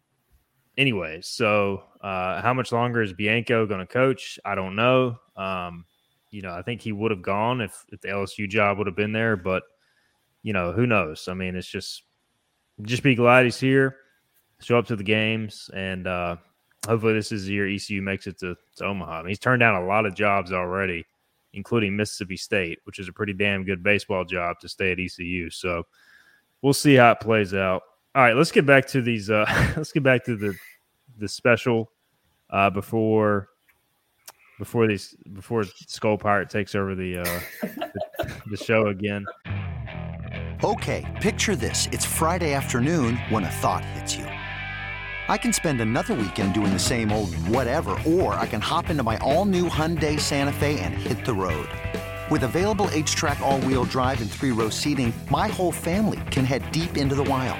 anyway. So, uh, how much longer is Bianco going to coach? I don't know. Um, you know, I think he would have gone if, if the LSU job would have been there, but you know, who knows? I mean, it's just just be glad he's here, show up to the games, and uh, hopefully this is the year ECU makes it to, to Omaha. I mean, he's turned down a lot of jobs already, including Mississippi State, which is a pretty damn good baseball job to stay at ECU. So we'll see how it plays out. All right, let's get back to these. Uh, let's get back to the the special uh, before before these before Skull Pirate takes over the, uh, the the show again. Okay, picture this: it's Friday afternoon when a thought hits you. I can spend another weekend doing the same old whatever, or I can hop into my all-new Hyundai Santa Fe and hit the road. With available H-Track all-wheel drive and three-row seating, my whole family can head deep into the wild.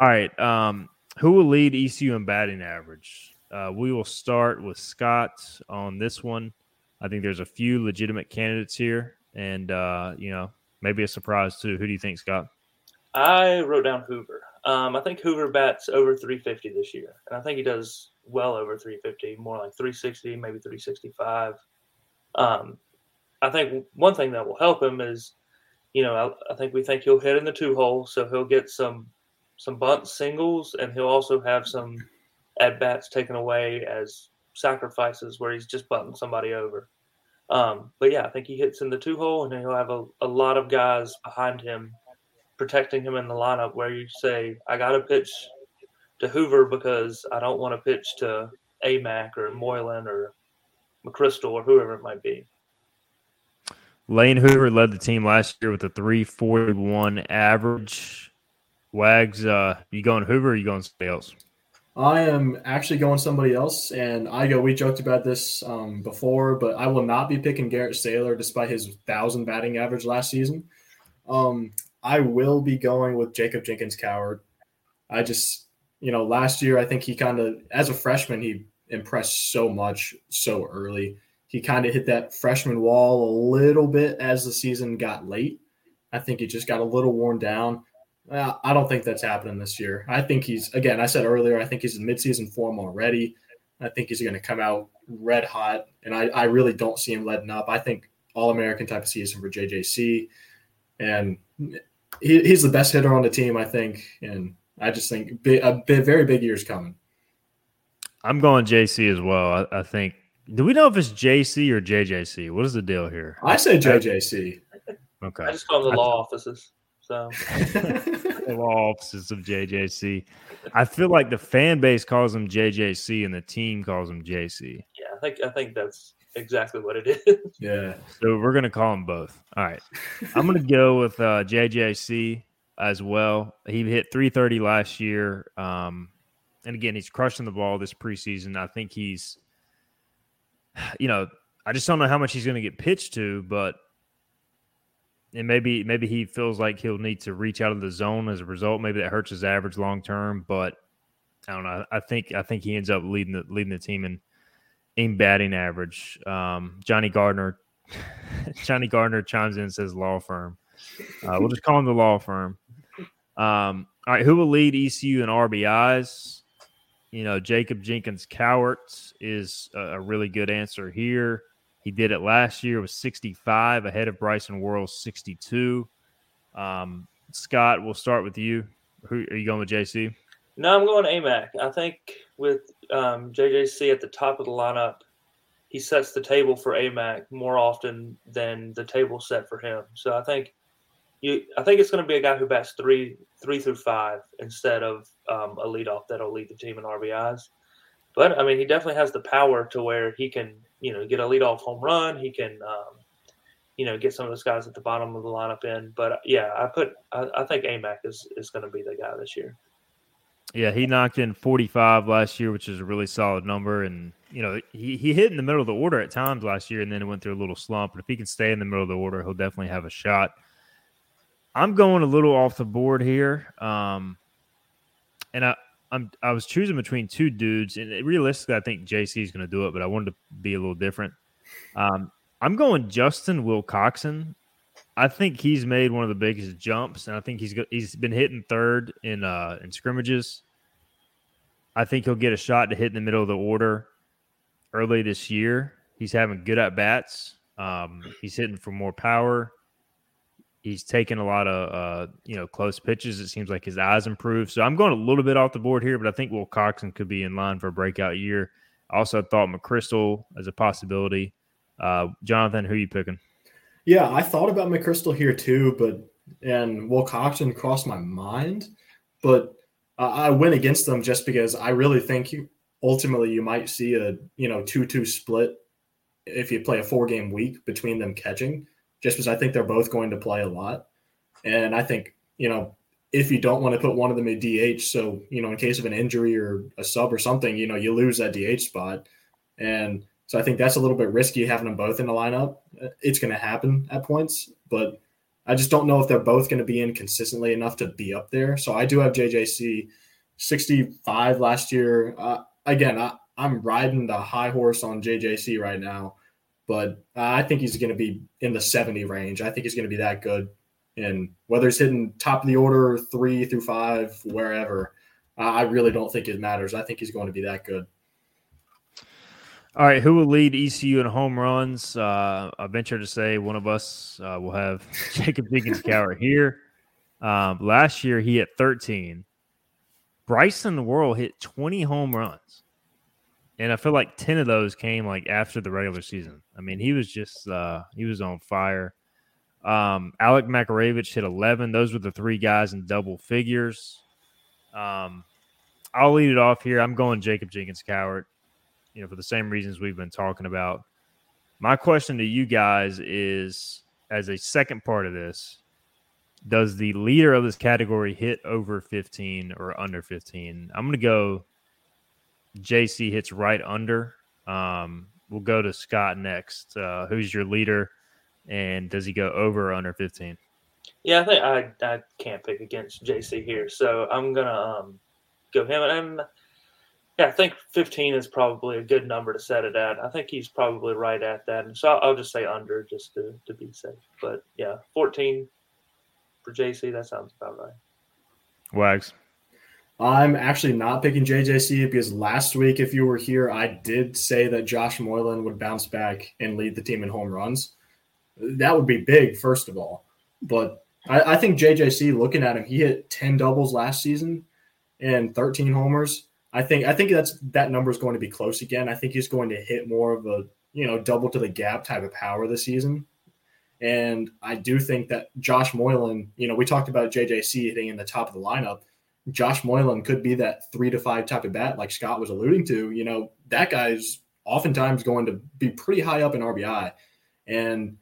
All right. Um, who will lead ECU in batting average? Uh, we will start with Scott on this one. I think there's a few legitimate candidates here, and uh, you know maybe a surprise too. Who do you think, Scott? I wrote down Hoover. Um, I think Hoover bats over 350 this year, and I think he does well over 350, more like 360, maybe 365. Um, I think one thing that will help him is, you know, I, I think we think he'll hit in the two hole, so he'll get some some bunt singles, and he'll also have some at bats taken away as sacrifices where he's just butting somebody over. Um, but yeah, I think he hits in the two hole, and he'll have a, a lot of guys behind him protecting him in the lineup. Where you say, "I got to pitch to Hoover because I don't want to pitch to Amac or Moylan or McChrystal or whoever it might be." Lane Hoover led the team last year with a 341 average. Wags, uh, you going Hoover or you going somebody else? I am actually going somebody else, and I go. We joked about this um, before, but I will not be picking Garrett Saylor despite his thousand batting average last season. Um, I will be going with Jacob Jenkins Cowart. I just, you know, last year I think he kind of, as a freshman, he impressed so much so early. He kind of hit that freshman wall a little bit as the season got late. I think he just got a little worn down. Uh, I don't think that's happening this year. I think he's again. I said earlier. I think he's in midseason form already. I think he's going to come out red hot, and I, I really don't see him letting up. I think All American type of season for JJC, and he, he's the best hitter on the team. I think, and I just think big, a big, very big year's coming. I'm going JC as well. I, I, think. Do we know if it's JC or JJC? What is the deal here? I say JJC. Okay. I just call the law offices. So the law offices of JJC. I feel like the fan base calls him JJC and the team calls him JC. Yeah, I think I think that's exactly what it is. Yeah. So we're gonna call him both. All right. I'm gonna go with uh, JJC as well. He hit 330 last year. Um, and again, he's crushing the ball this preseason. I think he's, you know, I just don't know how much he's going to get pitched to, but and maybe maybe he feels like he'll need to reach out of the zone as a result. Maybe that hurts his average long term. But I don't know. I think I think he ends up leading the leading the team in in batting average. Um, Johnny Gardner, Johnny Gardner chimes in and says law firm. Uh, we'll just call him the law firm. Um, all right, who will lead ECU in RBIs? You know, Jacob Jenkins Cowart is a, a really good answer here. He did it last year with 65 ahead of Bryson Worrell 62. Um, Scott, we'll start with you. Who are you going with JC? No, I'm going Amac. I think with um, JJC at the top of the lineup, he sets the table for Amac more often than the table set for him. So I think you, I think it's going to be a guy who bats three, three through five instead of um, a leadoff that'll lead the team in RBIs. But I mean, he definitely has the power to where he can, you know, get a leadoff home run. He can, um, you know, get some of those guys at the bottom of the lineup in. But yeah, I put, I, I think Amac is is going to be the guy this year. Yeah, he knocked in 45 last year, which is a really solid number. And, you know, he, he hit in the middle of the order at times last year and then went through a little slump. But if he can stay in the middle of the order, he'll definitely have a shot. I'm going a little off the board here. Um, and I, I'm I was choosing between two dudes, and realistically, I think JC is going to do it, but I wanted to be a little different. Um, I'm going Justin Wilcoxon. I think he's made one of the biggest jumps, and I think he's he's been hitting third in uh, in scrimmages. I think he'll get a shot to hit in the middle of the order early this year. He's having good at bats. Um, he's hitting for more power he's taken a lot of uh, you know close pitches. It seems like his eyes improved. So I'm going a little bit off the board here, but I think Wilcoxon could be in line for a breakout year. I also thought McChrystal as a possibility. Uh, Jonathan, who are you picking? Yeah, I thought about McChrystal here too, but and Wilcoxon crossed my mind, but uh, I went against them just because I really think you, ultimately you might see a you know two two split if you play a four game week between them catching just because I think they're both going to play a lot. And I think, you know, if you don't want to put one of them in DH, so, you know, in case of an injury or a sub or something, you know, you lose that DH spot. And so I think that's a little bit risky having them both in the lineup. It's going to happen at points, but I just don't know if they're both going to be in consistently enough to be up there. So I do have JJC 65 last year. Uh, again, I, I'm riding the high horse on JJC right now but I think he's going to be in the 70 range. I think he's going to be that good. And whether he's hitting top of the order, three through five, wherever, I really don't think it matters. I think he's going to be that good. All right, who will lead ECU in home runs? Uh, I venture to say one of us uh, will have Jacob Jenkins Cowart here. Um, last year he hit 13. Bryson Worrell hit 20 home runs and I feel like ten of those came like after the regular season. I mean, he was just uh, he was on fire. Um, Alek Makarewicz hit eleven. Those were the three guys in double figures. Um, I'll lead it off here. I'm going Jacob Jenkins Cowart. You know, for the same reasons we've been talking about. My question to you guys is, as a second part of this, does the leader of this category hit over 15 or under 15? I'm going to go JC hits right under. Um, we'll go to Scott next. Uh, who's your leader, and does he go over or under 15? Yeah, I think I, I can't pick against JC here, so I'm gonna um, go him. And yeah, I think 15 is probably a good number to set it at. I think he's probably right at that, and so I'll, I'll just say under just to to be safe. But yeah, 14 for JC, that sounds about right. Wags. I'm actually not picking JJC because last week, if you were here, I did say that Josh Moylan would bounce back and lead the team in home runs. That would be big, first of all. But I, I think JJC, looking at him, he hit 10 doubles last season and 13 homers. I think I think that's that number is going to be close again. I think he's going to hit more of a you know double to the gap type of power this season. And I do think that Josh Moylan, you know, we talked about JJC hitting in the top of the lineup. Josh Moylan could be that three to five type of bat, like Scott was alluding to. You know, that guy's oftentimes going to be pretty high up in RBI. And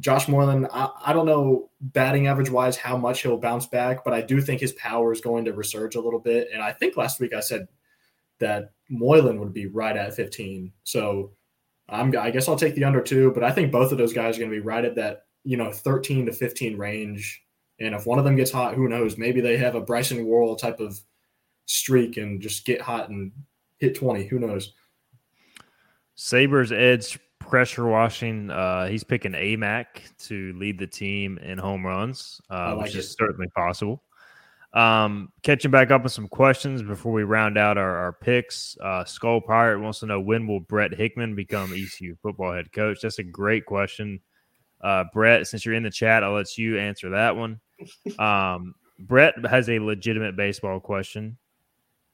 Josh Moylan, I, I, don't know batting average wise how much he'll bounce back, but I do think his power is going to resurge a little bit. And I think last week I said that Moylan would be right at 15. So I'm, I guess I'll take the under two, but I think both of those guys are going to be right at that, you know, 13 to 15 range and if one of them gets hot, who knows? Maybe they have a Bryson Worrell type of streak and just get hot and hit 20. Who knows? Sabres edge pressure washing. Uh, he's picking Amac to lead the team in home runs, uh, like which it. is certainly possible. Um, catching back up with some questions before we round out our, our picks. Uh, Skull Pirate wants to know when will Brett Hickman become ECU football head coach? That's a great question. Uh, Brett, since you're in the chat, I'll let you answer that one. Um, Brett has a legitimate baseball question.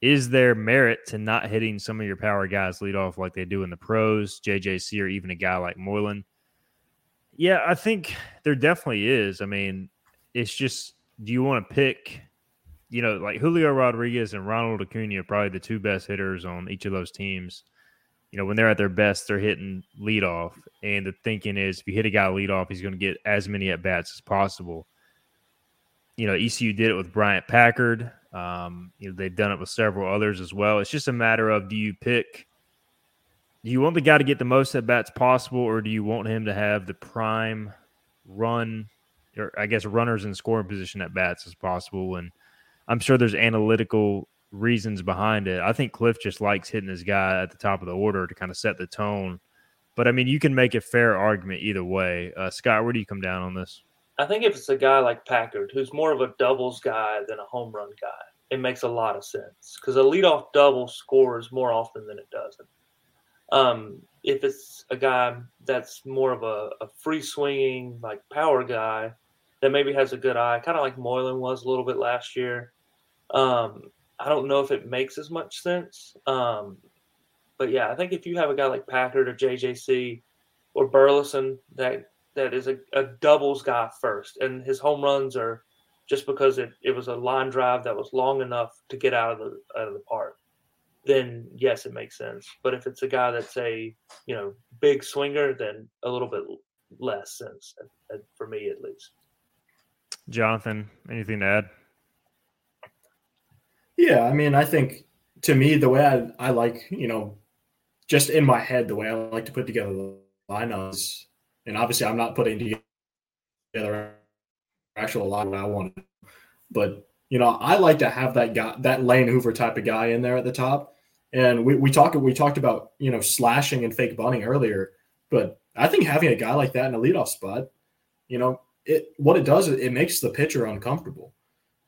Is there merit to not hitting some of your power guys lead off like they do in the pros, JJC, or even a guy like Moylan? Yeah, I think there definitely is. I mean, it's just do you want to pick you know, like Julio Rodriguez and Ronald Acuna are probably the two best hitters on each of those teams. You know, when they're at their best, they're hitting leadoff. And the thinking is if you hit a guy leadoff, he's going to get as many at bats as possible. You know, ECU did it with Bryant Packard. Um, you know, they've done it with several others as well. It's just a matter of do you pick do you want the guy to get the most at bats possible, or do you want him to have the prime run or I guess runners in scoring position at bats as possible? And I'm sure there's analytical reasons behind it. I think Cliff just likes hitting his guy at the top of the order to kind of set the tone. But I mean, you can make a fair argument either way. Uh, Scott, where do you come down on this? I think if it's a guy like Packard, who's more of a doubles guy than a home run guy, it makes a lot of sense because a leadoff double scores more often than it doesn't. Um, if it's a guy that's more of a, a free swinging, like power guy that maybe has a good eye, kind of like Moylan was a little bit last year, um, I don't know if it makes as much sense. Um, but yeah, I think if you have a guy like Packard or JJC or Burleson that that is a, a doubles guy first, and his home runs are just because it, it was a line drive that was long enough to get out of the out of the park, then yes, it makes sense. But if it's a guy that's a you know big swinger, then a little bit less sense for me at least. Jonathan, anything to add? Yeah, I mean, I think to me, the way I, I like, you know, just in my head, the way I like to put together the lineups, and obviously I'm not putting together actual line what I want, but you know, I like to have that guy, that Lane Hoover type of guy in there at the top. And we, we talked we talked about you know slashing and fake bunting earlier, but I think having a guy like that in a leadoff spot, you know, it what it does it makes the pitcher uncomfortable.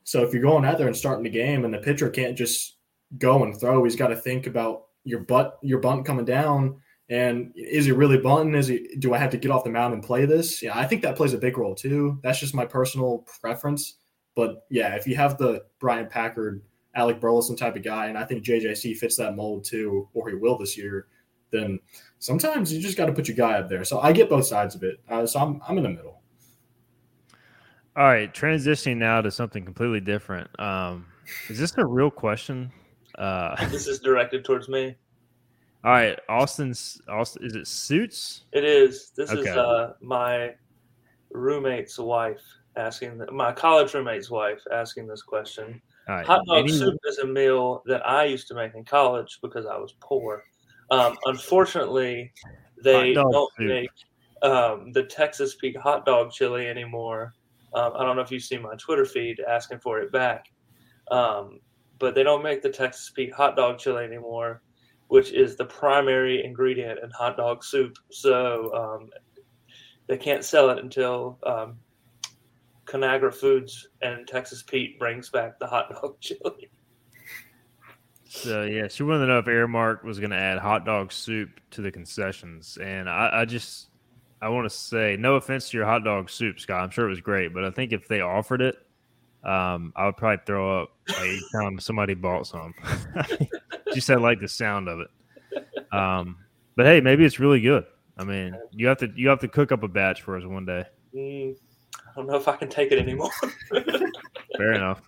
So if you're going out there and starting the game and the pitcher can't just go and throw, he's got to think about your butt, your bunt coming down. And is he really bunting? Is he? Do I have to get off the mound and play this? Yeah, I think that plays a big role too. That's just my personal preference. But yeah, if you have the Bryant Packard, Alec Burleson type of guy, and I think JJC fits that mold too, or he will this year, then sometimes you just got to put your guy up there. So I get both sides of it. Uh, so I'm I'm in the middle. All right, transitioning now to something completely different. Um, is this a real question? Uh, this is directed towards me. All right, Austin's Austin. Is it suits? It is. This okay. is uh, my roommate's wife asking my college roommate's wife asking this question. Right. Hot dog Any... soup is a meal that I used to make in college because I was poor. Um, unfortunately, they don't soup. make um, the Texas Pete hot dog chili anymore um, I don't know if you've seen my Twitter feed asking for it back, um, but they don't make the Texas Pete hot dog chili anymore, which is the primary ingredient in hot dog soup. So um, they can't sell it until um, Conagra Foods and Texas Pete brings back the hot dog chili. So yeah, she wanted to know if Aramark was going to add hot dog soup to the concessions, and I, I just I want to say, no offense to your hot dog soup, Scott. I'm sure it was great, but I think if they offered it, um, I would probably throw up like, time somebody bought some. Just said like the sound of it. Um, but hey, maybe it's really good. I mean, you have to you have to cook up a batch for us one day. Mm, I don't know if I can take it anymore. Fair enough.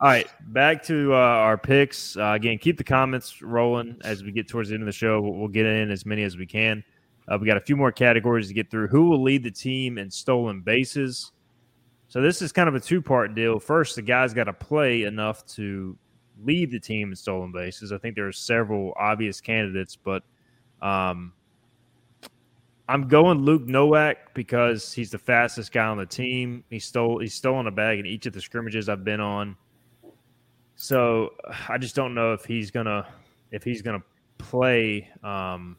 All right, back to uh, our picks. Uh, again, keep the comments rolling as we get towards the end of the show. We'll, we'll get in as many as we can. Uh, we got a few more categories to get through. Who will lead the team in stolen bases? So this is kind of a two part deal. First, the guy's got to play enough to lead the team in stolen bases. I think there are several obvious candidates, but um, I'm going Luke Nowak because he's the fastest guy on the team. He stole he's stolen a bag in each of the scrimmages I've been on. So I just don't know if he's gonna if he's gonna play um,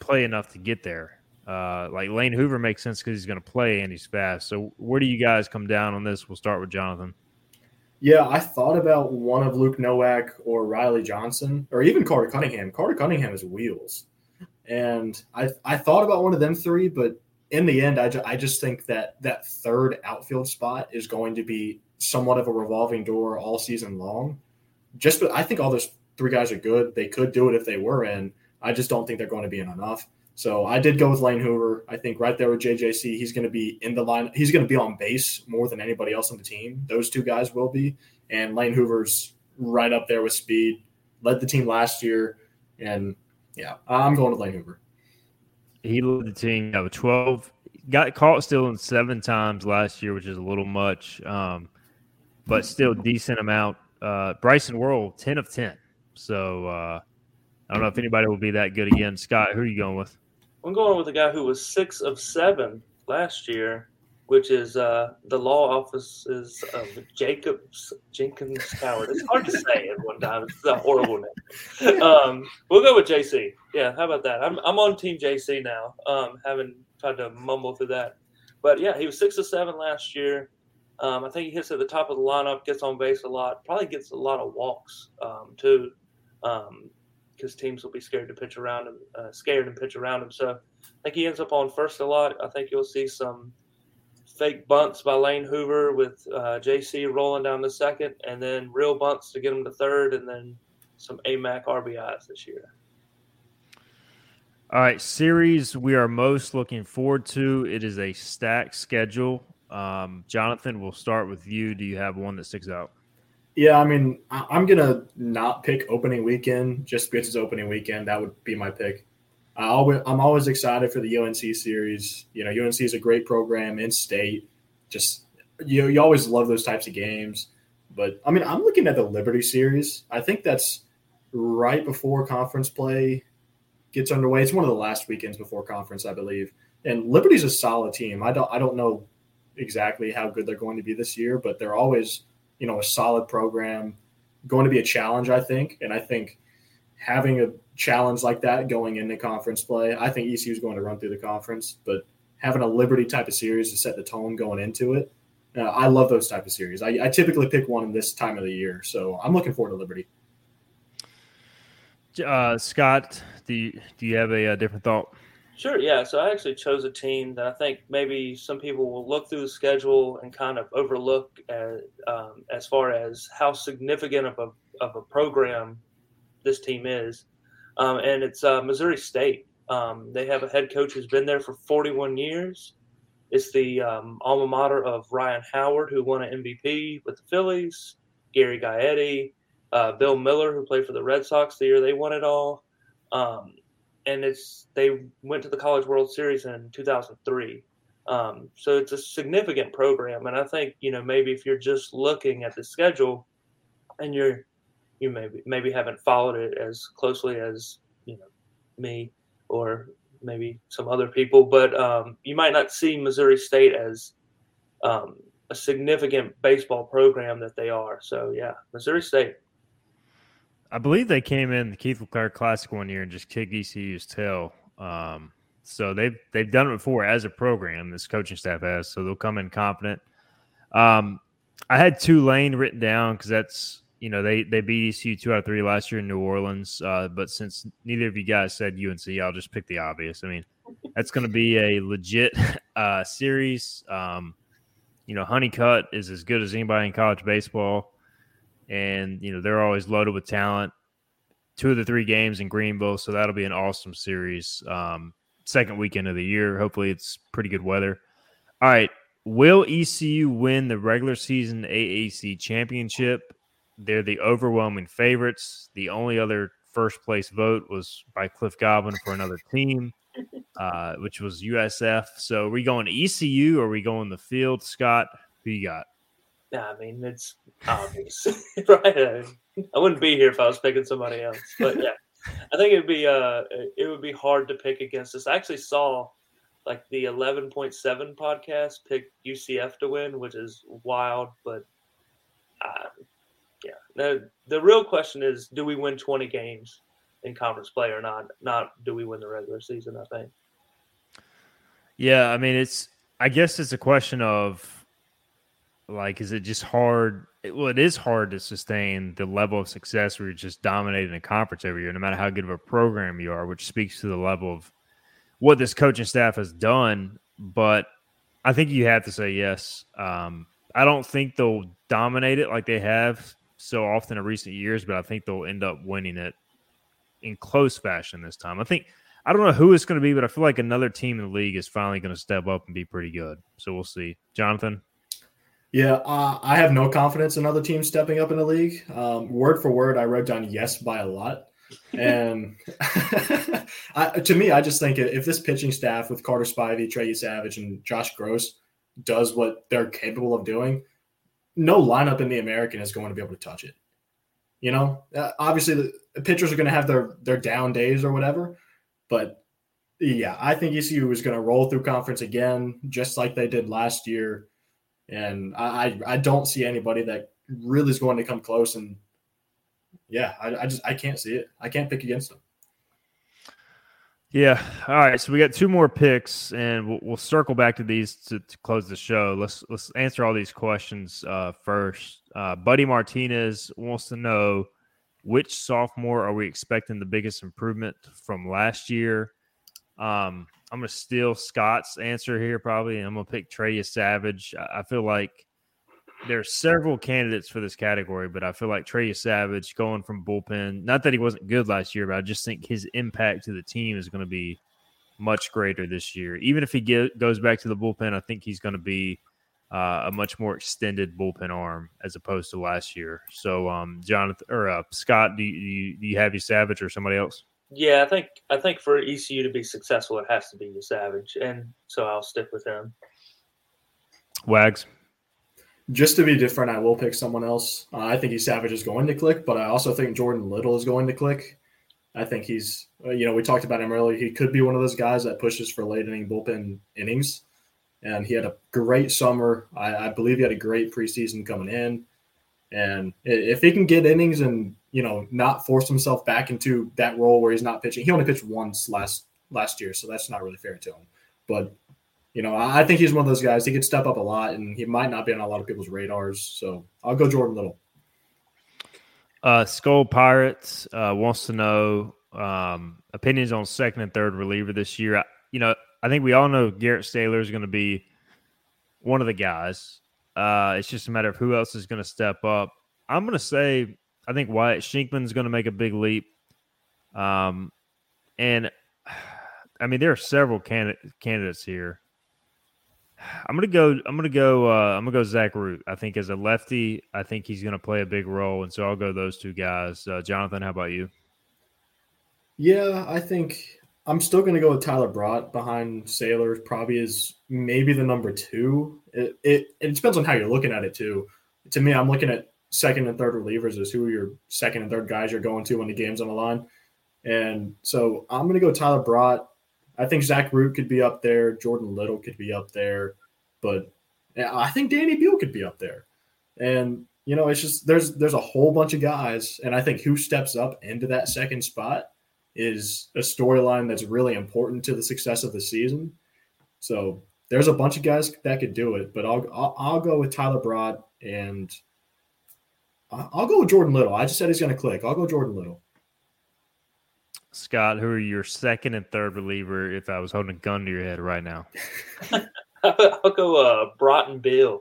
play enough to get there. Uh, like Lane Hoover makes sense because he's to play and he's fast. So where do you guys come down on this? We'll start with Jonathan. Yeah, I thought about one of Luke Nowak or Riley Johnson or even Carter Cunningham. Carter Cunningham is wheels. And I, I thought about one of them three, but in the end, I, ju- I just think that that third outfield spot is going to be somewhat of a revolving door all season long. Just, I think all those three guys are good. They could do it if they were in. I just don't think they're going to be in enough. So I did go with Lane Hoover. I think right there with JJC, he's going to be in the line. He's going to be on base more than anybody else on the team. Those two guys will be. And Lane Hoover's right up there with speed. Led the team last year. And yeah, I'm going with Lane Hoover. He led the team yeah, with 12. Got caught stealing seven times last year, which is a little much, um, but still decent amount. Uh, Bryson Worrell, 10 of 10. So uh, I don't know if anybody will be that good again. Scott, who are you going with? I'm going with a guy who was six of seven last year, which is uh, the law offices of Jacobs Jenkins Howard. It's hard to say at one time. It's a horrible name. Um, we'll go with JC. Yeah, how about that? I'm, I'm on Team JC now. Um, having tried to mumble through that, but yeah, he was six of seven last year. Um, I think he hits at the top of the lineup, gets on base a lot, probably gets a lot of walks um, too. Um, because teams will be scared to pitch around him, uh, scared and pitch around him. So I think he ends up on first a lot. I think you'll see some fake bunts by Lane Hoover with uh, JC rolling down the second, and then real bunts to get him to third, and then some AMAC RBIs this year. All right, series we are most looking forward to. It is a stacked schedule. Um, Jonathan, we'll start with you. Do you have one that sticks out? Yeah, I mean, I'm gonna not pick opening weekend just because it's opening weekend. That would be my pick. I always, I'm always excited for the UNC series. You know, UNC is a great program in state. Just you, you always love those types of games. But I mean, I'm looking at the Liberty series. I think that's right before conference play gets underway. It's one of the last weekends before conference, I believe. And Liberty's a solid team. I don't, I don't know exactly how good they're going to be this year, but they're always you know, a solid program, going to be a challenge, I think. And I think having a challenge like that going into conference play, I think ECU is going to run through the conference, but having a Liberty type of series to set the tone going into it, uh, I love those type of series. I, I typically pick one in this time of the year, so I'm looking forward to Liberty. Uh, Scott, do you, do you have a, a different thought? Sure, yeah. So I actually chose a team that I think maybe some people will look through the schedule and kind of overlook as, um, as far as how significant of a, of a program this team is. Um, and it's uh, Missouri State. Um, they have a head coach who's been there for 41 years. It's the um, alma mater of Ryan Howard, who won an MVP with the Phillies, Gary Gaetti, uh, Bill Mueller, who played for the Red Sox the year they won it all. Um, and it's they went to the College World Series in 2003. Um, so it's a significant program, and I think you know maybe if you're just looking at the schedule, and you're you maybe maybe haven't followed it as closely as you know me or maybe some other people, but um, you might not see Missouri State as um, a significant baseball program that they are. So yeah, Missouri State. I believe they came in the Keith LeClair Classic one year and just kicked ECU's tail. Um, so they've they've done it before as a program. This coaching staff has, so they'll come in confident. Um, I had Tulane written down because that's you know they they beat ECU two out of three last year in New Orleans. Uh, but since neither of you guys said UNC, I'll just pick the obvious. I mean, that's going to be a legit uh, series. Um, you know, Honeycutt is as good as anybody in college baseball and you know they're always loaded with talent. Two of the three games in Greenville, so that'll be an awesome series. Um, second weekend of the year. Hopefully, it's pretty good weather. All right, will ECU win the regular season AAC championship? They're the overwhelming favorites. The only other first place vote was by Cliff Godwin for another team, uh, which was USF. So, are we going to ECU or are we going the field? Scott, who you got? I mean, it's obvious, right? I wouldn't be here if I was picking somebody else. But yeah, I think it'd be uh, it would be hard to pick against us. I actually saw like the 11.7 podcast pick UCF to win, which is wild. But uh, yeah, the the real question is, do we win 20 games in conference play or not? Not do we win the regular season? I think. Yeah, I mean, it's. I guess it's a question of Like, is it just hard? Well, it is hard to sustain the level of success where you're just dominating a conference every year, no matter how good of a program you are, which speaks to the level of what this coaching staff has done. But I think you have to say yes. Um, I don't think they'll dominate it like they have so often in recent years, but I think they'll end up winning it in close fashion this time. I think I don't know who it's going to be, but I feel like another team in the league is finally going to step up and be pretty good. So we'll see. Jonathan. Yeah, uh, I have no confidence in other teams stepping up in the league. Um, word for word, I wrote down yes by a lot. And I, to me, I just think if this pitching staff with Carter Spivey, Trey Yesavage, and Josh Grosz does what they're capable of doing, no lineup in the American is going to be able to touch it. You know, uh, obviously the pitchers are going to have their their down days or whatever, but yeah, I think ECU is going to roll through conference again, just like they did last year. And I, I don't see anybody that really is going to come close. And yeah, I, I just I can't see it. I can't pick against them. Yeah. All right. So we got two more picks, and we'll, we'll circle back to these to, to, close the show. Let's let's answer all these questions uh, first. Uh, Buddy Martinez wants to know which sophomore are we expecting the biggest improvement from last year. Um, I'm going to steal Scott's answer here, probably, and I'm going to pick Trey Yesavage. I feel like there are several candidates for this category, but I feel like Trey Yesavage going from bullpen, not that he wasn't good last year, but I just think his impact to the team is going to be much greater this year. Even if he get, goes back to the bullpen, I think he's going to be uh, a much more extended bullpen arm as opposed to last year. So, um, Jonathan or uh, Scott, do you, do you have you Yesavage or somebody else? Yeah, I think I think for ECU to be successful, it has to be Yesavage, and so I'll stick with him. Wags. Just to be different, I will pick someone else. Uh, I think he's Yesavage is going to click, but I also think Jordan Little is going to click. I think he's, uh, you know, we talked about him earlier. He could be one of those guys that pushes for late inning bullpen innings. And he had a great summer. I, I believe he had a great preseason coming in. And if he can get innings and you know not force himself back into that role where he's not pitching, he only pitched once last last year, so that's not really fair to him. But you know, I think he's one of those guys. He could step up a lot, and he might not be on a lot of people's radars. So I'll go Jordan Little. Uh, Skull Pirates uh, wants to know um, opinions on second and third reliever this year. I, you know, I think we all know Garrett Saylor is going to be one of the guys. Uh, it's just a matter of who else is going to step up. I'm going to say I think Wyatt Schenkman's going to make a big leap. Um, and I mean there are several candidate, candidates here. I'm gonna go. I'm gonna go. Uh, I'm gonna go Zach Root. I think as a lefty, I think he's gonna play a big role, and so I'll go those two guys. Uh, Jonathan, how about you? Yeah, I think I'm still gonna go with Tyler Brott behind Saylor. Probably is maybe the number two. It, it it depends on how you're looking at it too. To me, I'm looking at second and third relievers is who your second and third guys you're going to when the game's on the line. And so I'm going to go Tyler Brott. I think Zach Root could be up there. Jordan Little could be up there. But I think Danny Beal could be up there. And, you know, it's just there's there's a whole bunch of guys. And I think who steps up into that second spot is a storyline that's really important to the success of the season. So there's a bunch of guys that could do it, but I'll I'll, I'll go with Tyler Brott and – I'll go with Jordan Little. I just said he's going to click. I'll go Jordan Little. Scott, who are your second and third reliever if I was holding a gun to your head right now? I'll go uh, Brott and Beal,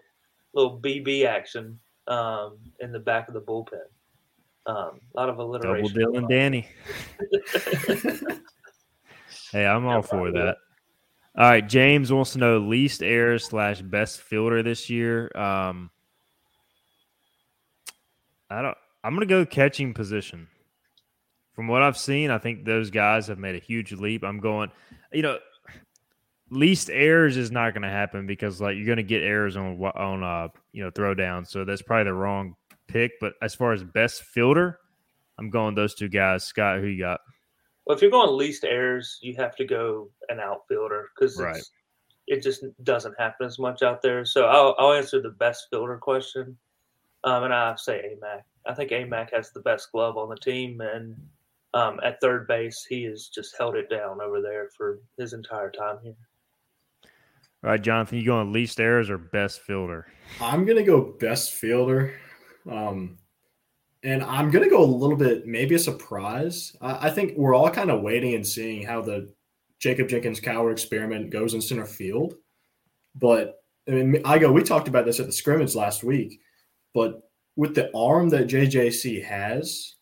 little BB action um, in the back of the bullpen. Um, a lot of alliteration. Double Dylan Danny. hey, I'm all for that. All right, James wants to know least errors slash best fielder this year. Um, I don't. I'm going to go catching position. From what I've seen, I think those guys have made a huge leap. I'm going, you know, least errors is not going to happen because like you're going to get errors on on uh you know throw down. So that's probably the wrong pick. But as far as best fielder, I'm going those two guys. Scott, who you got? Well, if you're going least errors, you have to go an outfielder because right. it just doesn't happen as much out there. So I'll, I'll answer the best fielder question. Um, and I say Amac. I think Amac has the best glove on the team, and um, at third base, he has just held it down over there for his entire time here. All right, Jonathan, you going least errors or best fielder? I'm gonna go best fielder. Um, and I'm gonna go a little bit, maybe a surprise. I, I think we're all kind of waiting and seeing how the Jacob Jenkins Cowart experiment goes in center field. But I mean, I go. We talked about this at the scrimmage last week, but with the arm that JJC has,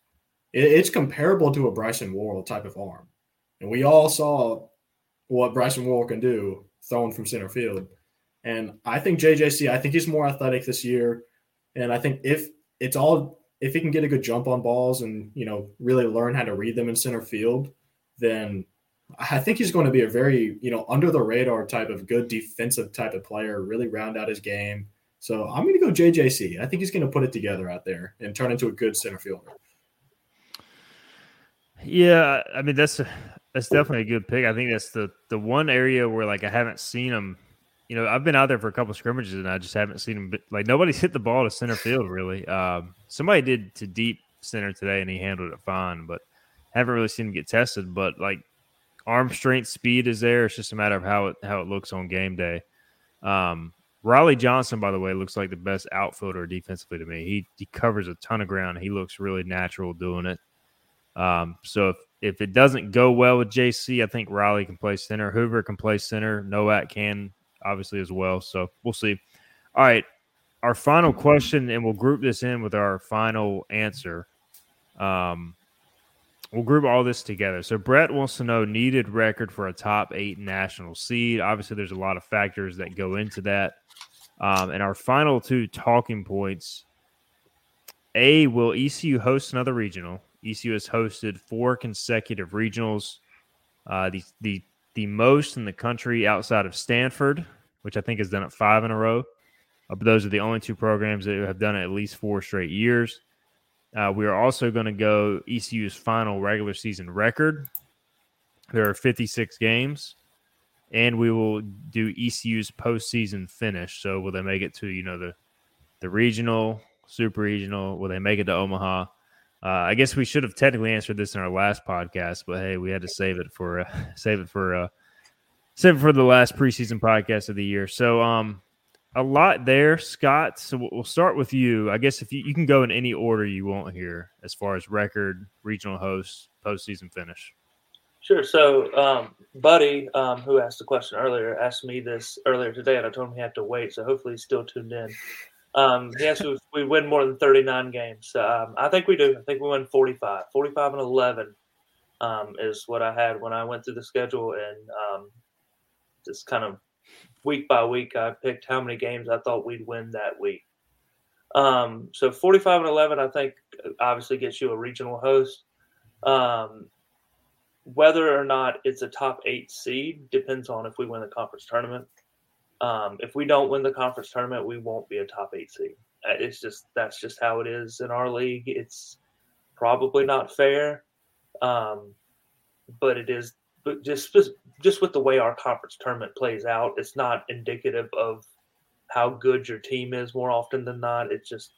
it, it's comparable to a Bryson Worrell type of arm, and we all saw what Bryson Worrell can do thrown from center field. And I think JJC, I think he's more athletic this year, and I think if it's all if he can get a good jump on balls and you know really learn how to read them in center field, then I think he's going to be a very, you know, under the radar type of good defensive type of player, really round out his game. So I'm going to go JJC. I think he's going to put it together out there and turn into a good center fielder. Yeah, I mean that's that's definitely a good pick. I think that's the the one area where like I haven't seen him. You know, I've been out there for a couple scrimmages and I just haven't seen him. Like nobody's hit the ball to center field really. Um, somebody did to deep center today and he handled it fine, but haven't really seen him get tested. But like arm strength, speed is there. It's just a matter of how it how it looks on game day. Um, Riley Johnson, by the way, looks like the best outfielder defensively to me. He he covers a ton of ground. He looks really natural doing it. Um, so if if it doesn't go well with JC, I think Riley can play center. Hoover can play center. Nowak can obviously as well. So we'll see. All right, our final question, and we'll group this in with our final answer. Um, we'll group all this together. So Brett wants to know needed record for a top eight national seed. Obviously, there's a lot of factors that go into that. Um, and our final two talking points: A, will ECU host another regional? ECU has hosted four consecutive regionals, uh, the the the most in the country outside of Stanford, which I think has done it five in a row. Uh, but those are the only two programs that have done it at least four straight years. Uh, we are also going to go ECU's final regular season record. There are 56 games, and we will do ECU's postseason finish. So, will they make it to you know the the regional, super regional? Will they make it to Omaha? Uh, I guess we should have technically answered this in our last podcast, but hey, we had to save it for uh, save it for uh, save it for the last preseason podcast of the year. So, um, a lot there, Scott. So we'll start with you. I guess if you, you can go in any order you want here, as far as record, regional hosts, postseason finish. Sure. So, um, Buddy, um, who asked the question earlier, asked me this earlier today, and I told him he had to wait. So hopefully he's still tuned in. Um, he asked if we win more than 39 games. Um, I think we do. I think we win 45. 45 and 11 um, is what I had when I went through the schedule and um, just kind of week by week, I picked how many games I thought we'd win that week. Um, so 45 and 11, I think, obviously gets you a regional host. Um, whether or not it's a top eight seed depends on if we win the conference tournament. Um, if we don't win the conference tournament, we won't be a top eight seed. Uh, it's just that's just how it is in our league. It's probably not fair, um, but it is just just with the way our conference tournament plays out, it's not indicative of how good your team is. More often than not, it's just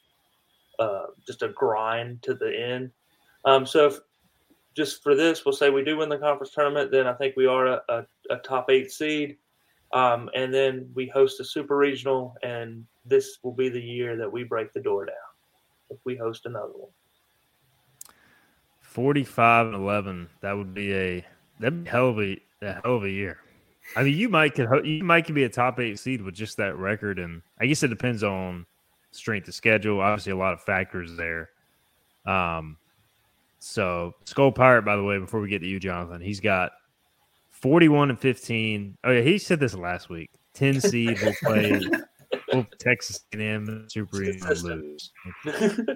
uh, just a grind to the end. Um, so, if, just for this, we'll say we do win the conference tournament, then I think we are a, a, a top eight seed, um, and then we host a super regional, and this will be the year that we break the door down if we host another one. Forty-five and eleven. That would be a That'd be hell of a, a hell of a year. I mean, you might could you might could be a top eight seed with just that record, and I guess it depends on strength of schedule. Obviously, a lot of factors there. Um, so Skull Pirate, by the way, before we get to you, Jonathan, he's got forty-one and fifteen. Oh yeah, he said this last week. Ten seed will play Texas A&M Super lose.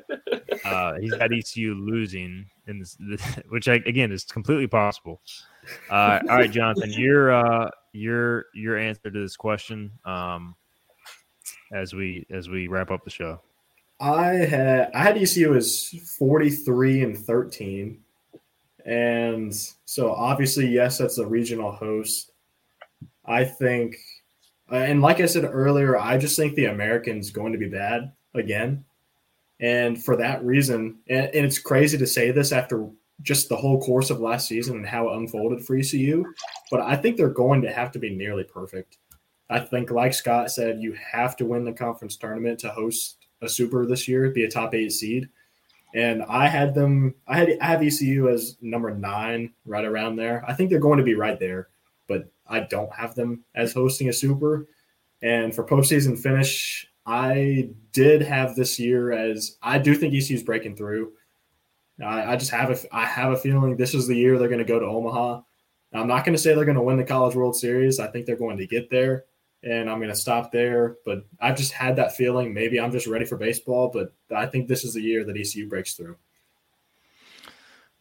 Uh, he's got ECU losing in this, which I, again is completely possible. Uh, all right, Jonathan, your uh, your your answer to this question um, as we as we wrap up the show. I had I had ECU as forty three and thirteen, and so obviously yes, that's a regional host. I think, and like I said earlier, I just think the American's going to be bad again. And for that reason, and, and it's crazy to say this after just the whole course of last season and how it unfolded for ECU, but I think they're going to have to be nearly perfect. I think, like Scott said, you have to win the conference tournament to host a super this year, be a top eight seed. And I had them, I had, I have ECU as number nine, right around there. I think they're going to be right there, but I don't have them as hosting a super. And for postseason finish, I did have this year as I do think ECU is breaking through. I, I just have a, I have a feeling this is the year they're going to go to Omaha. I'm not going to say they're going to win the College World Series. I think they're going to get there, and I'm going to stop there. But I've just had that feeling. Maybe I'm just ready for baseball, but I think this is the year that ECU breaks through.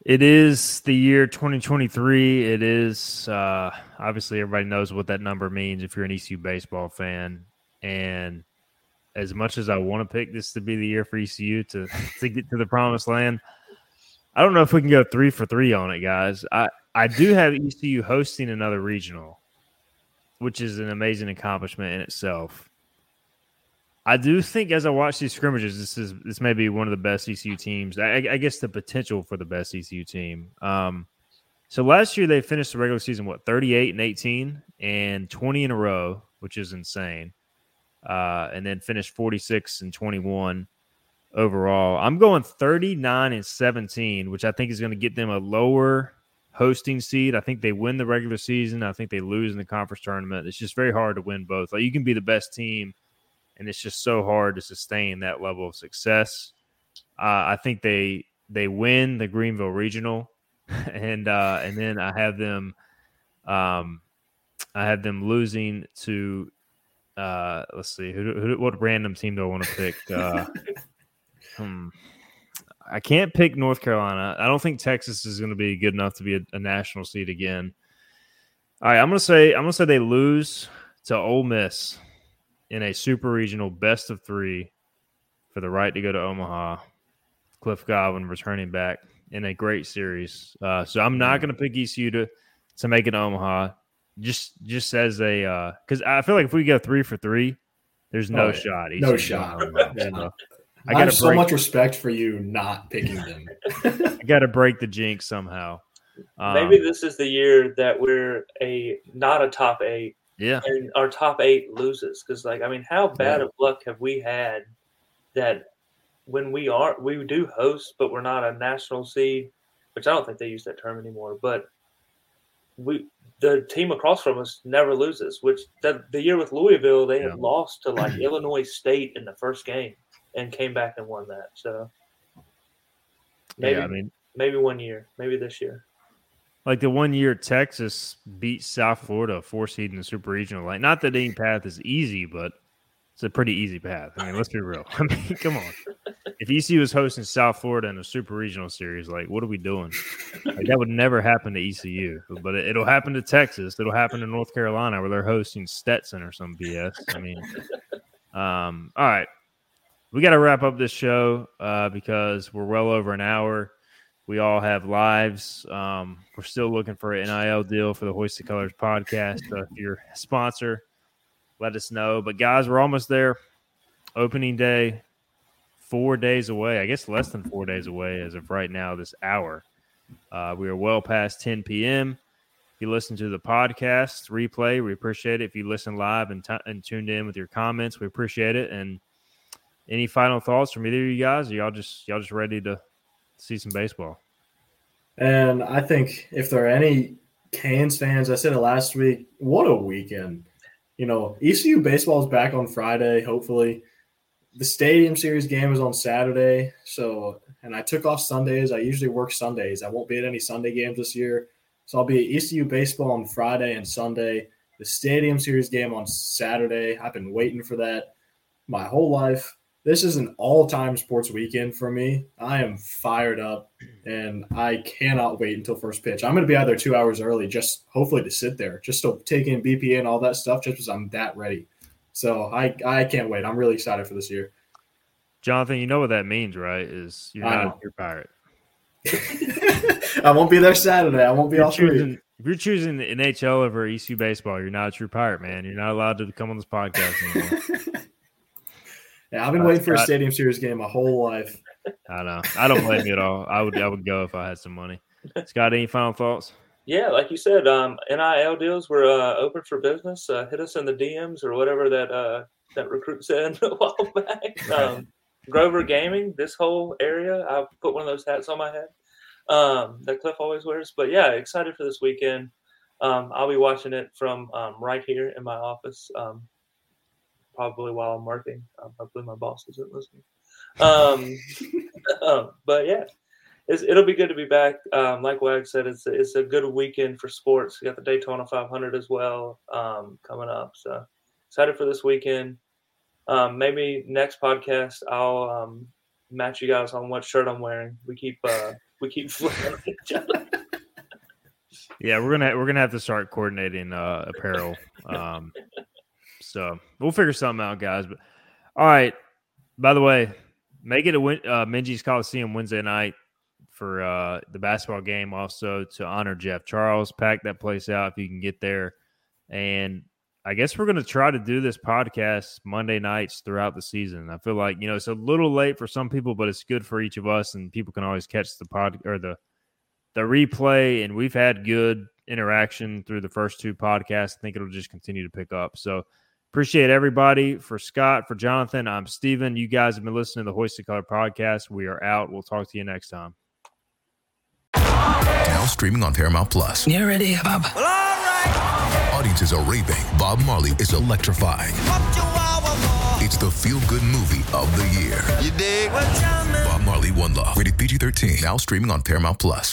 It is the year 2023. It is uh, obviously everybody knows what that number means if you're an ECU baseball fan. And as much as I want to pick this to be the year for ECU to, to get to the promised land, I don't know if we can go three for three on it, guys. I, I do have ECU hosting another regional, which is an amazing accomplishment in itself. I do think as I watch these scrimmages, this is this may be one of the best ECU teams. I, I guess the potential for the best ECU team. Um, so last year they finished the regular season what thirty eight and eighteen and twenty in a row, which is insane. Uh, and then finished forty six and twenty one overall. I'm going thirty nine and seventeen, which I think is going to get them a lower hosting seed. I think they win the regular season. I think they lose in the conference tournament. It's just very hard to win both. Like you can be the best team and it's just so hard to sustain that level of success. Uh, I think they they win the Greenville Regional, and uh, and then I have them, um, I have them losing to, uh, let's see, who, who what random team do I want to pick? Uh, hmm. I can't pick North Carolina. I don't think Texas is going to be good enough to be a, a national seed again. All right, I'm going to say I'm going to say they lose to Ole Miss in a super regional best of three for the right to go to Omaha. Cliff Godwin returning back in a great series. Uh, so I'm not going to pick ECU to to make it Omaha. Just just as a because uh, I feel like if we go three for three, there's no oh, shot. ECU no shot. I got so much respect for you not picking them. I got to break the jinx somehow. Um, Maybe this is the year that we're a not a top eight, yeah. And our top eight loses. Because, like, I mean, how bad yeah. of luck have we had that when we are, we do host, but we're not a national seed, which I don't think they use that term anymore. But we, the team across from us never loses, which the, the year with Louisville, they yeah. had lost to like Illinois State in the first game and came back and won that. So maybe, yeah, I mean, maybe one year, maybe this year. Like the one year Texas beat South Florida, four seed in the Super Regional. Like, not that any path is easy, but it's a pretty easy path. I mean, let's be real. I mean, come on. If ECU was hosting South Florida in a Super Regional series, like, what are we doing? Like, that would never happen to ECU, but it, will happen to Texas. It'll happen to North Carolina where they're hosting Stetson or some BS. I mean, um, all right. We got to wrap up this show uh, because we're well over an hour. We all have lives. Um, we're still looking for an NIL deal for the Hoist the Colors podcast. If you're a sponsor, let us know. But guys, we're almost there. Opening day, four days away. I guess less than four days away as of right now, this hour. Uh, we are well past 10 p.m. If you listen to the podcast replay, we appreciate it. If you listen live and, t- and tuned in with your comments, we appreciate it. And any final thoughts from either of you guys? Y'all just y'all just ready to see some baseball. And I think if there are any Canes fans, I said it last week, what a weekend. You know, ECU baseball is back on Friday, hopefully. The Stadium Series game is on Saturday. So, and I took off Sundays. I usually work Sundays. I won't be at any Sunday games this year. So I'll be at ECU baseball on Friday and Sunday. The Stadium Series game on Saturday. I've been waiting for that my whole life this is an all-time sports weekend for me. I am fired up, and I cannot wait until first pitch. I'm going to be out there two hours early, just hopefully to sit there, just to take in BPA and all that stuff, just because I'm that ready. So I I can't wait. I'm really excited for this year. Jonathan, you know what that means, right? Is you're not a pure pirate. I won't be there Saturday. I won't be all choosing, If you're choosing the NHL over ECU baseball, you're not a true pirate, man. You're not allowed to come on this podcast anymore. Yeah, I've been uh, waiting for a Stadium Series game my whole life. I know. I don't blame you at all. I would I would go if I had some money. Scott, any final thoughts? Yeah, like you said, um, NIL deals were uh, open for business. Uh, hit us in the DMs or whatever that uh, that recruit said a while back. Um, Grover Gaming, this whole area, I put one of those hats on my head um, that Cliff always wears. But yeah, excited for this weekend. Um, I'll be watching it from um, right here in my office, um, probably while I'm working. Um, hopefully, my boss isn't listening. Um, um, but yeah, it'll be good to be back. Um, like Wag said, it's a, it's a good weekend for sports. We got the Daytona 500 as well um, coming up. So excited for this weekend. Um, maybe next podcast I'll match you guys on what shirt I'm wearing. We keep uh, we keep flipping each other. Yeah, we're gonna we're gonna have to start coordinating uh, apparel. Um, so we'll figure something out, guys. But all right. By the way, make it a win, uh, Minges Coliseum Wednesday night for uh, the basketball game. Also to honor Jeff Charles, pack that place out if you can get there. And I guess we're going to try to do this podcast Monday nights throughout the season. I feel like you know it's a little late for some people, but it's good for each of us, and people can always catch the pod or the the replay. And we've had good interaction through the first two podcasts. I think it'll just continue to pick up. So appreciate everybody. For Scott, for Jonathan, I'm Steven. You guys have been listening to the Hoist the Color podcast. We are out. We'll talk to you next time. Now streaming on Paramount Plus. You ready, Bob? Well, all right. Audiences are raving. Bob Marley is electrifying. It's the feel-good movie of the year. You dig? Bob Marley, One Love. Rated PG-13. Now streaming on Paramount Plus.